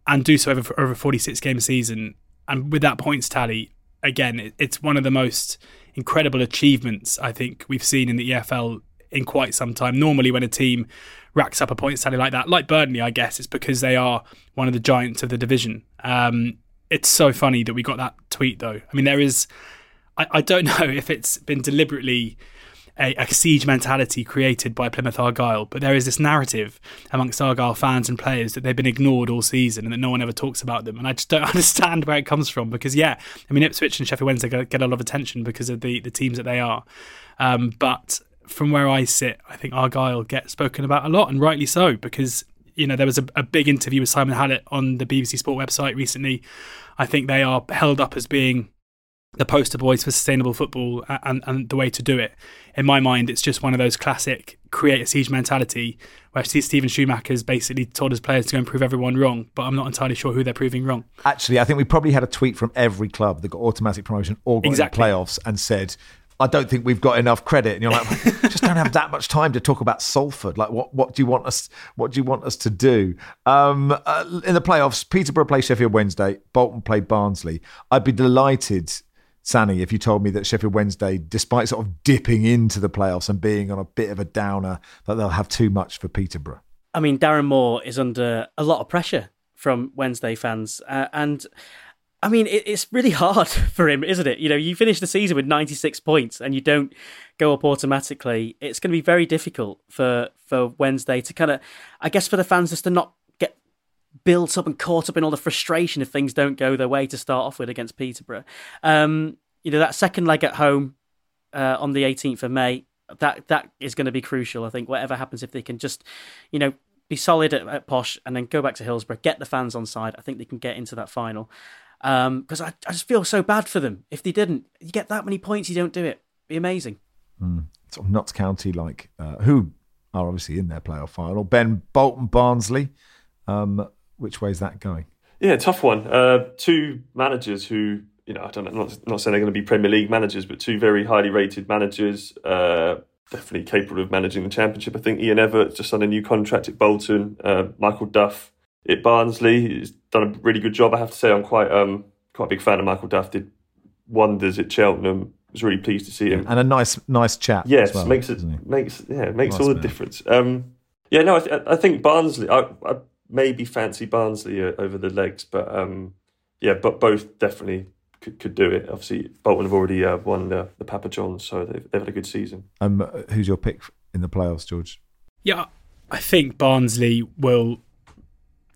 and do so over over a 46 game season, and with that points tally, again, it's one of the most incredible achievements I think we've seen in the EFL in quite some time. Normally, when a team racks up a points tally like that, like Burnley, I guess it's because they are one of the giants of the division. Um, it's so funny that we got that tweet though. I mean, there is, I, I don't [LAUGHS] know if it's been deliberately a, a siege mentality created by Plymouth Argyle, but there is this narrative amongst Argyle fans and players that they've been ignored all season and that no one ever talks about them. And I just don't [LAUGHS] understand where it comes from because, yeah, I mean, Ipswich and Sheffield Wednesday get, a lot of attention because of the, the teams that they are. Um, but from where I sit, I think Argyle get spoken about a lot, and rightly so, because you know there was a, a big interview with Simon Hallett on the BBC Sport website recently. I think they are held up as being the poster boys for sustainable football and, and the way to do it. In my mind, it's just one of those classic create a siege mentality where Steven Schumacher's basically told his players to go and prove everyone wrong, but I'm not entirely sure who they're proving wrong. Actually, I think we probably had a tweet from every club that got automatic promotion or got Exactly. in the playoffs and said, I don't think we've got enough credit. And you're like, [LAUGHS] just don't have that much time to talk about Salford. Like, what, what do you want us? What do you want us to do? Um, uh, in the playoffs, Peterborough play Sheffield Wednesday, Bolton play Barnsley. I'd be delighted, Sanny, if you told me that Sheffield Wednesday, despite sort of dipping into the playoffs and being on a bit of a downer, that they'll have too much for Peterborough. I mean, Darren Moore is under a lot of pressure from Wednesday fans, uh, and I mean, it, it's really hard [LAUGHS] for him, isn't it? You know, you finish the season with 96 points and you don't go up automatically. It's going to be very difficult for for Wednesday to kind of, I guess, for the fans just to not get built up and caught up in all the frustration if things don't go their way to start off with against Peterborough. Um, you know, that second leg at home uh, on the 18th of May, that that is going to be crucial. I think whatever happens, if they can just, you know, be solid at, at Posh and then go back to Hillsborough, get the fans on side, I think they can get into that final. Because I, I just feel so bad for them. If they didn't, you get that many points, you don't do it. Be amazing. Mm. Sort of Notts County, like uh, who are obviously in their playoff final. Ben Bolton Barnsley. Um, which way is that going? Yeah, tough one. Uh, two managers who, you know, I don't know, not, not saying they're going to be Premier League managers, but two very highly rated managers, uh, definitely capable of managing the Championship. I think Ian Evatt just signed a new contract at Bolton. Uh, Michael Duff at Barnsley has done a really good job. I have to say, I'm quite um, quite a big fan of Michael Duff. Did wonders at Cheltenham. I was really pleased to see him, and a nice, nice chap. Yes, well, makes it makes yeah makes nice all the man. difference. Um, yeah, no, I, th- I think Barnsley. I, I maybe fancy Barnsley uh, over the legs, but um, yeah, but both definitely could, could do it. Obviously, Bolton have already uh, won the, the Papa Johns, so they've, they've had a good season. Um, who's your pick in the playoffs, George? Yeah, I think Barnsley will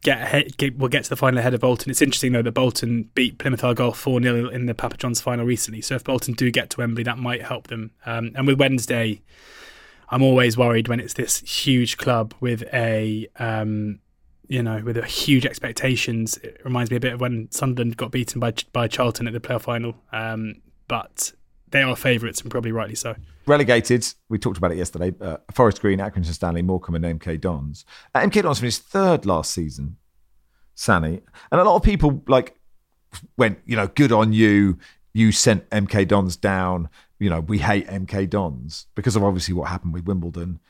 get ahead. Get, will get to the final ahead of Bolton. It's interesting though that Bolton beat Plymouth Argyle four 0 in the Papa John's final recently. So if Bolton do get to Wembley, that might help them. Um, and with Wednesday. I'm always worried when it's this huge club with a um, you know, with a huge expectations. It reminds me a bit of when Sunderland got beaten by by Charlton at the playoff final. Um, but they are favourites and probably rightly so. Relegated, we talked about it yesterday. Uh, Forest Green, Accrington Stanley, Morecambe, and MK Dons. Uh, MK Dons finished third last season, Sanny, and a lot of people like went, you know, good on you. You sent MK Dons down. You know, we hate MK Dons because of obviously what happened with Wimbledon.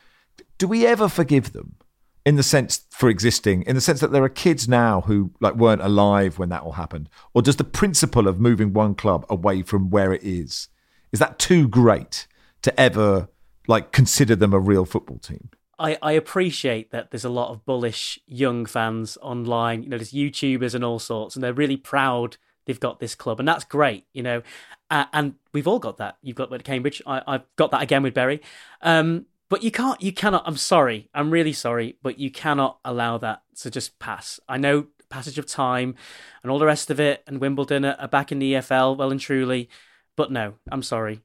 Do we ever forgive them? in the sense for existing in the sense that there are kids now who like weren't alive when that all happened or does the principle of moving one club away from where it is is that too great to ever like consider them a real football team? I, I appreciate that there's a lot of bullish young fans online you know there's youtubers and all sorts and they're really proud they've got this club and that's great you know. Uh, and we've all got that. You've got that at cambridge. I, have got that again with Bury. Um, but you can't, you cannot, I'm sorry, I'm really sorry, but you cannot allow that to just pass. I know passage of time and all the rest of it, and Wimbledon are, back in the EFL well and truly, but no, I'm sorry.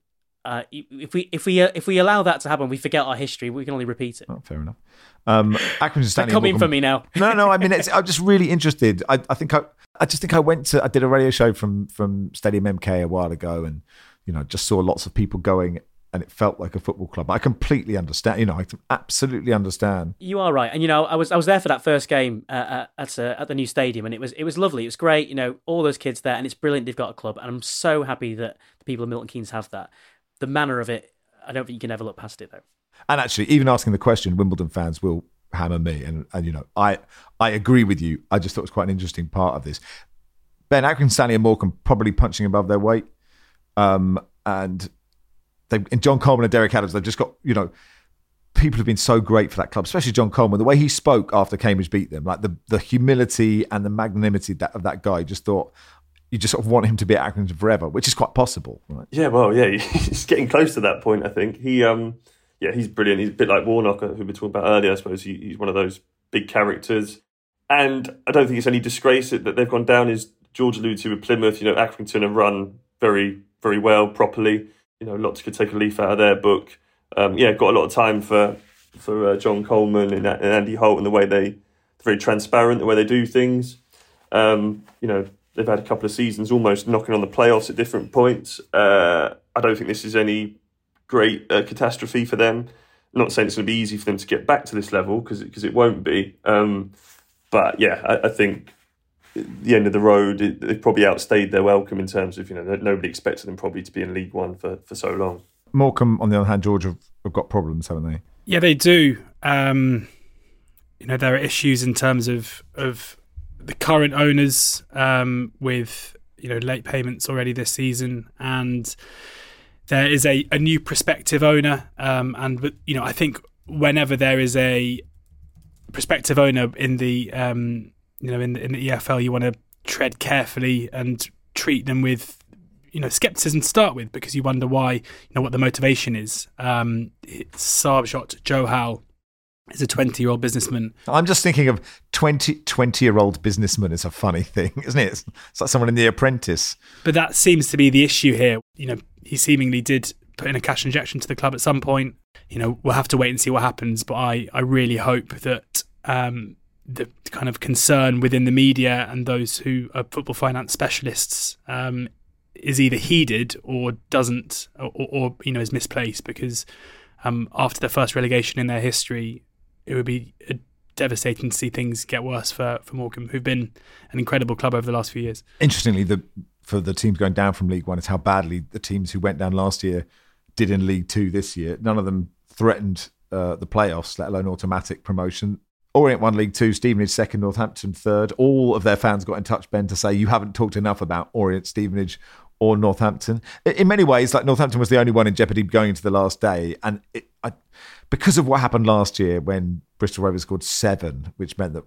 Uh, if we if we uh, if we allow that to happen, we forget our history. We can only repeat it. Oh, fair enough. Um, Accrington Stanley. coming for me now. no, no. I mean, [LAUGHS] I'm just really interested. I, I think I, I just think I went to. I did a radio show from from Stadium MK a while ago, and you know, just saw lots of people going and it felt like a football club. I completely understand. You know, I absolutely understand. You are right, and you know, I was I was there for that first game uh, at uh, at the new stadium, and it was it was lovely. It was great. You know, all those kids there, and it's brilliant. They've got a club, and I'm so happy that the people of Milton Keynes have that. The manner of it, I don't think you can ever look past it though. And actually, even asking the question, Wimbledon fans will hammer me, and and you know, I I agree with you. I just thought it was quite an interesting part of this. Ben Accrington, Stanley, and Morecambe probably punching above their weight. Um, and they and John Coleman and Derek Adams, they've just got you know people have been so great for that club, especially John Coleman. The way he spoke after Cambridge beat them, like the the humility and the magnanimity that, of that guy, just thought you just sort of want him to be at Accrington forever, which is quite possible, right? Yeah, well, yeah, [LAUGHS] he's getting close to that point. I think he, um, yeah, he's brilliant. He's a bit like Warnock, who we were talking about earlier. I suppose he, he's one of those big characters, and I don't think it's any disgrace that they've gone down. Is George alluded to with Plymouth? You know, Accrington have run very, very well, properly you know, lots could take a leaf out of their book. Um, yeah, got a lot of time for for uh, John Coleman and, and, Andy Holt and the way they very transparent, the way they do things. Um, you know, they've had a couple of seasons almost knocking on the playoffs at different points. Uh, I don't think this is any great uh, catastrophe for them. I'm not saying it's going to be easy for them to get back to this level because because it won't be. Um, but yeah, I, I think the end of the road, it, they've probably outstayed their welcome in terms of you know nobody expected them probably to be in League One for, for so long. Morecambe, on the other hand, George have, have got problems, haven't they? Yeah, they do. Um, you know, there are issues in terms of of the current owners um, with you know late payments already this season, and there is a, a new prospective owner, um, and you know I think whenever there is a prospective owner in the um, you know in the, in the EFL you want to tread carefully and treat them with you know skepticism to start with because you wonder why you know what the motivation is. Um, Sarbjit Johal is a 20 year old businessman. I'm just thinking of 20, 20 year old businessman is a funny thing, [LAUGHS] isn't it? It's, it's like someone in The Apprentice. But that seems to be the issue here. You know, he seemingly did put in a cash injection to the club at some point. You know, we'll have to wait and see what happens. But I, I really hope that um, the kind of concern within the media and those who are football finance specialists um, is either heeded or doesn't, or, or you know is misplaced because um, after their first relegation in their history, it would be devastating to see things get worse for for Morecambe, who've been an incredible club over the last few years. Interestingly, the for the teams going down from League One is how badly the teams who went down last year did in League Two this year. None of them threatened uh, the playoffs, let alone automatic promotion. Orient won League Two, Stevenage second, Northampton third. All of their fans got in touch, Ben, to say you haven't talked enough about Orient, Stevenage, or Northampton. In many ways, like Northampton was the only one in jeopardy going into the last day, and it, I, because of what happened last year when Bristol Rovers scored seven, which meant that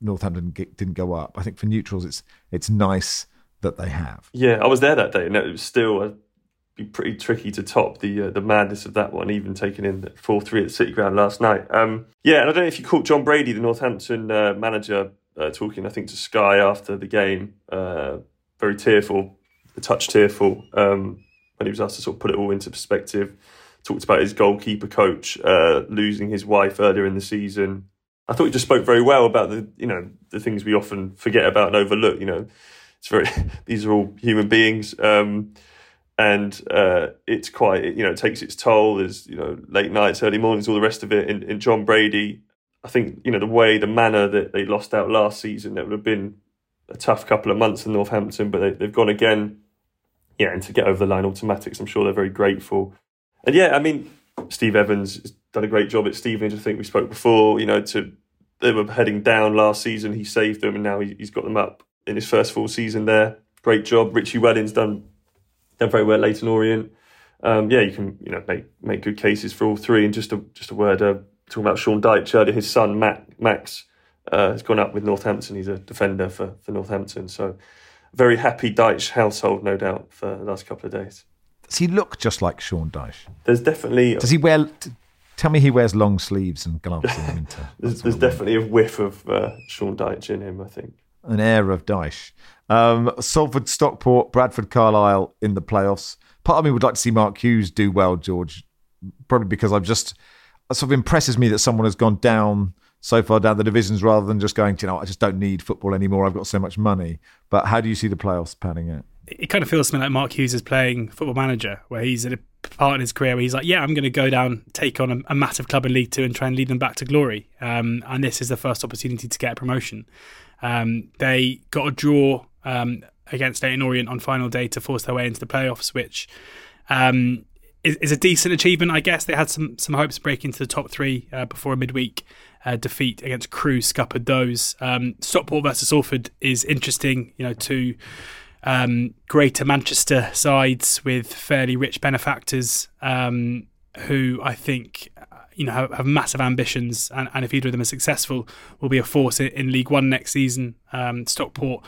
Northampton didn't go up. I think for neutrals, it's it's nice that they have. Yeah, I was there that day, and it was still be pretty tricky to top the uh, the madness of that one, even taking in four three at City Ground last night. Um, yeah, and I don't know if you caught John Brady, the Northampton uh, manager, uh, talking I think to Sky after the game, uh, very tearful, a touch tearful, um, when he was asked to sort of put it all into perspective. Talked about his goalkeeper coach uh, losing his wife earlier in the season. I thought he just spoke very well about the you know the things we often forget about and overlook. You know, it's very [LAUGHS] these are all human beings. Um, and uh, it's quite you know it takes its toll. There's you know late nights, early mornings, all the rest of it. In, in John Brady, I think you know the way, the manner that they lost out last season, that would have been a tough couple of months in Northampton, but they, they've gone again. Yeah, and to get over the line automatics, I'm sure they're very grateful. And yeah, I mean, Steve Evans has done a great job at Stevenage. I think we spoke before. You know, to they were heading down last season, he saved them, and now he, he's got them up in his first full season there. Great job. Richie Wellens's done very well. Leyton Orient. Um, yeah, you can you know make make good cases for all three. And just a just a word uh, talking about Sean Dyche earlier. His son Matt, Max uh, has gone up with Northampton. He's a defender for for Northampton. So very happy Dyche household, no doubt, for the last couple of days. Does he look just like Sean Dyche? There's definitely. Does he wear? Tell me he wears long sleeves and gloves in the winter. [LAUGHS] there's, there's definitely a whiff of uh, Sean Dyche in him. I think an air of Dyche. Um, Salford, Stockport, Bradford, Carlisle in the playoffs. Part of me would like to see Mark Hughes do well, George, probably because I've just sort of impresses me that someone has gone down so far down the divisions rather than just going, you know, I just don't need football anymore. I've got so much money. But how do you see the playoffs panning out? It kind of feels to me like Mark Hughes is playing football manager, where he's at a part in his career where he's like, yeah, I'm going to go down, take on a, a massive club in League Two, and try and lead them back to glory. Um, and this is the first opportunity to get a promotion. Um, they got a draw um, against Leyton Orient on final day to force their way into the playoffs, which um, is, is, a decent achievement, I guess. They had some some hopes of breaking into the top three uh, before a midweek uh, defeat against Crewe scuppered those. Um, Stockport versus Salford is interesting, you know, two um, Greater Manchester sides with fairly rich benefactors um, who I think you know have, have massive ambitions, and, and, if either of them are successful, will be a force in, in League One next season. Um, Stockport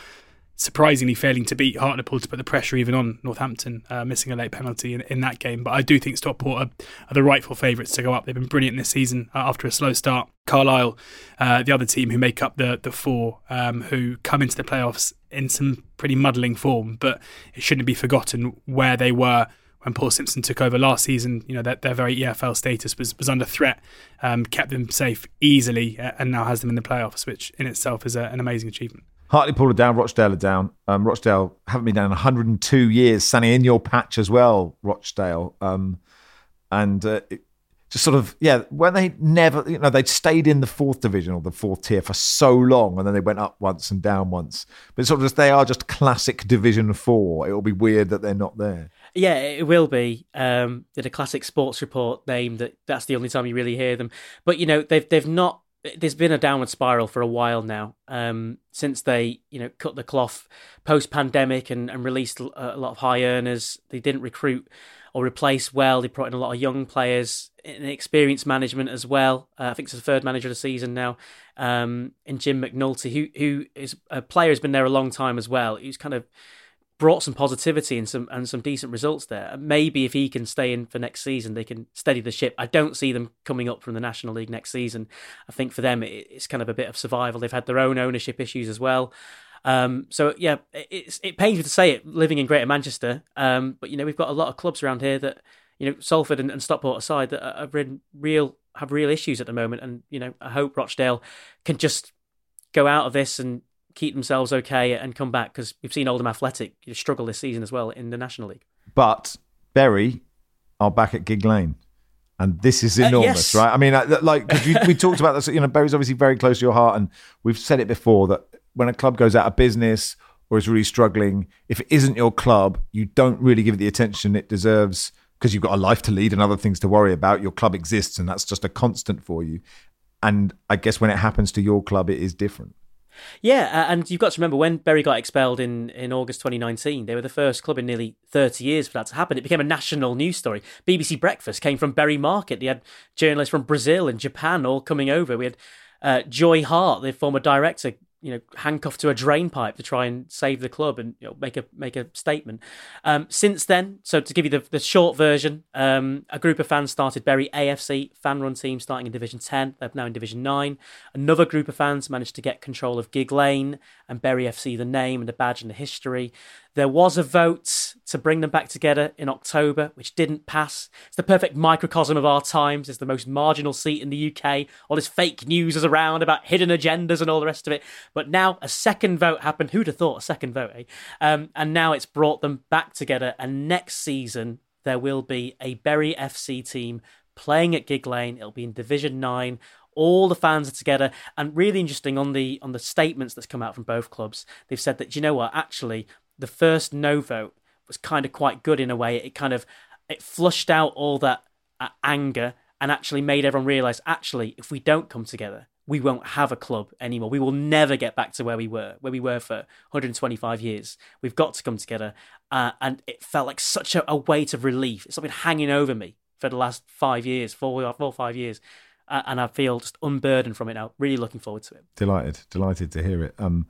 surprisingly failing to beat Hartlepool to put the pressure even on Northampton, uh, missing a late penalty in, in that game. But I do think Stockport are, are the rightful favourites to go up. They've been brilliant this season uh, after a slow start. Carlisle, uh, the other team who make up the the four, um, who come into the playoffs in some pretty muddling form, but it shouldn't be forgotten where they were when Paul Simpson took over last season, you know, their, their very EFL status was, was under threat, um, kept them safe easily, uh, and now has them in the playoffs, which in itself is a, an amazing achievement. Hartlepool are down, Rochdale are down. Um, Rochdale haven't been down 102 years. Sanny in your patch as well, Rochdale. Um, and uh, just sort of yeah when they never you know they'd stayed in the fourth division or the fourth tier for so long and then they went up once and down once but sort of just they are just classic division four it'll be weird that they're not there yeah it will be um did a classic sports report name that that's the only time you really hear them but you know they've they've not there's been a downward spiral for a while now um, since they you know cut the cloth post pandemic and, and released a lot of high earners they didn't recruit or replace well. They brought in a lot of young players, in experience management as well. Uh, I think it's the third manager of the season now, um, and Jim McNulty, who who is a player who's been there a long time as well. Who's kind of brought some positivity and some and some decent results there. Maybe if he can stay in for next season, they can steady the ship. I don't see them coming up from the National League next season. I think for them it's kind of a bit of survival. They've had their own ownership issues as well. Um, so yeah, it's, it pains me to say it, living in Greater Manchester. Um, but you know, we've got a lot of clubs around here that, you know, Salford and, and Stockport aside, that are, real have real issues at the moment. And you know, I hope Rochdale can just go out of this and keep themselves okay and come back because we've seen Oldham Athletic struggle this season as well in the National League. But Bury are back at Gigg Lane. And this is Uh, enormous, yes. right? I mean, like like 'cause we, we talked about this. You know, Bury's obviously very close to your heart, and we've said it before that when a club goes out of business or is really struggling, if it isn't your club, you don't really give it the attention it deserves because you've got a life to lead and other things to worry about. Your club exists, and that's just a constant for you. And I guess when it happens to your club, it is different. Yeah, and you've got to remember when Bury got expelled in, in August 2019, they were the first club in nearly 30 years for that to happen. It became a national news story. BBC Breakfast came from Bury Market. They had journalists from Brazil and Japan all coming over. We had uh, Joy Hart, the former director, you know, handcuffed to a drain pipe to try and save the club and you know, make a make a statement. Um, since then, so to give you the, the short version, um, a group of fans started Bury AFC fan run team starting in Division 10. They're now in Division 9. Another group of fans managed to get control of Gigg Lane and Bury FC, the name and the badge and the history. There was a vote to bring them back together in October, which didn't pass. It's the perfect microcosm of our times. It's the most marginal seat in the UK. All this fake news is around about hidden agendas and all the rest of it. But now a second vote happened. Who'd have thought a second vote, eh? Um, and now it's brought them back together. And next season, there will be a Bury FC team playing at Gigg Lane. It'll be in Division 9 all the fans are together and really interesting on the on the statements that's come out from both clubs they've said that you know what actually the first no vote was kind of quite good in a way it kind of it flushed out all that uh, anger and actually made everyone realize actually if we don't come together we won't have a club anymore we will never get back to where we were where we were for 125 years we've got to come together uh, and it felt like such a, a weight of relief it's been hanging over me for the last five years four or four five years uh, and I feel just unburdened from it now. Really looking forward to it. Delighted, delighted to hear it. Um,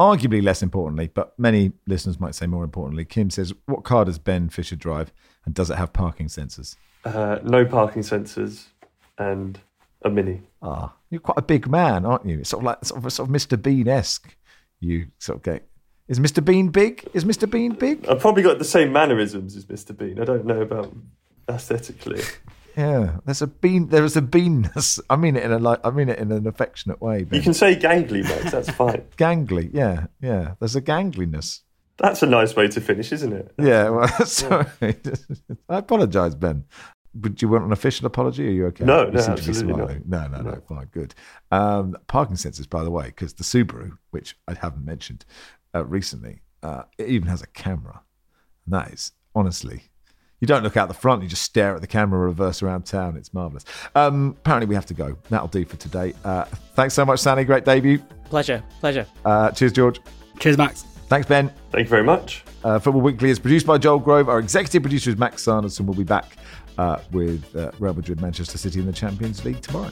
arguably less importantly, but many listeners might say more importantly. Kim says, "What car does Ben Fisher drive, and does it have parking sensors?" Uh, no parking sensors and a mini. Ah, you're quite a big man, aren't you? It's sort of like sort of, sort of Mr. Bean esque. You sort of get. Is Mr. Bean big? Is Mr. Bean big? I've probably got the same mannerisms as Mr. Bean. I don't know about aesthetically. [LAUGHS] Yeah, there's a bean. There is a beanness. I mean it in a like. I mean it in an affectionate way. You can say gangly, Max. That's [LAUGHS] fine. gangly. Yeah, yeah. There's a gangliness. That's a nice way to finish, isn't it? Yeah. Well, [LAUGHS] sorry. I apologise, Ben. Would you want an official apology? Are you okay? No, You no, seem to be absolutely not. smiling. No, no, no, Fine, good. Um, parking sensors, by the way, because the Subaru, which I haven't mentioned uh, recently, uh, it even has a camera. And that is honestly, you don't look out the front; you just stare at the camera, reverse around town. It's marvelous. Um, apparently, we have to go. That'll do for today. Uh, thanks so much, Sanny. Great debut. Pleasure, pleasure. Uh, cheers, George. Cheers, Max. Thanks, Ben. Thank you very much. Uh, Football Weekly is produced by Joel Grove. Our executive producer is Max Sanderson. We'll be back uh, with uh, Real Madrid, Manchester City in the Champions League tomorrow.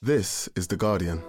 This is The Guardian.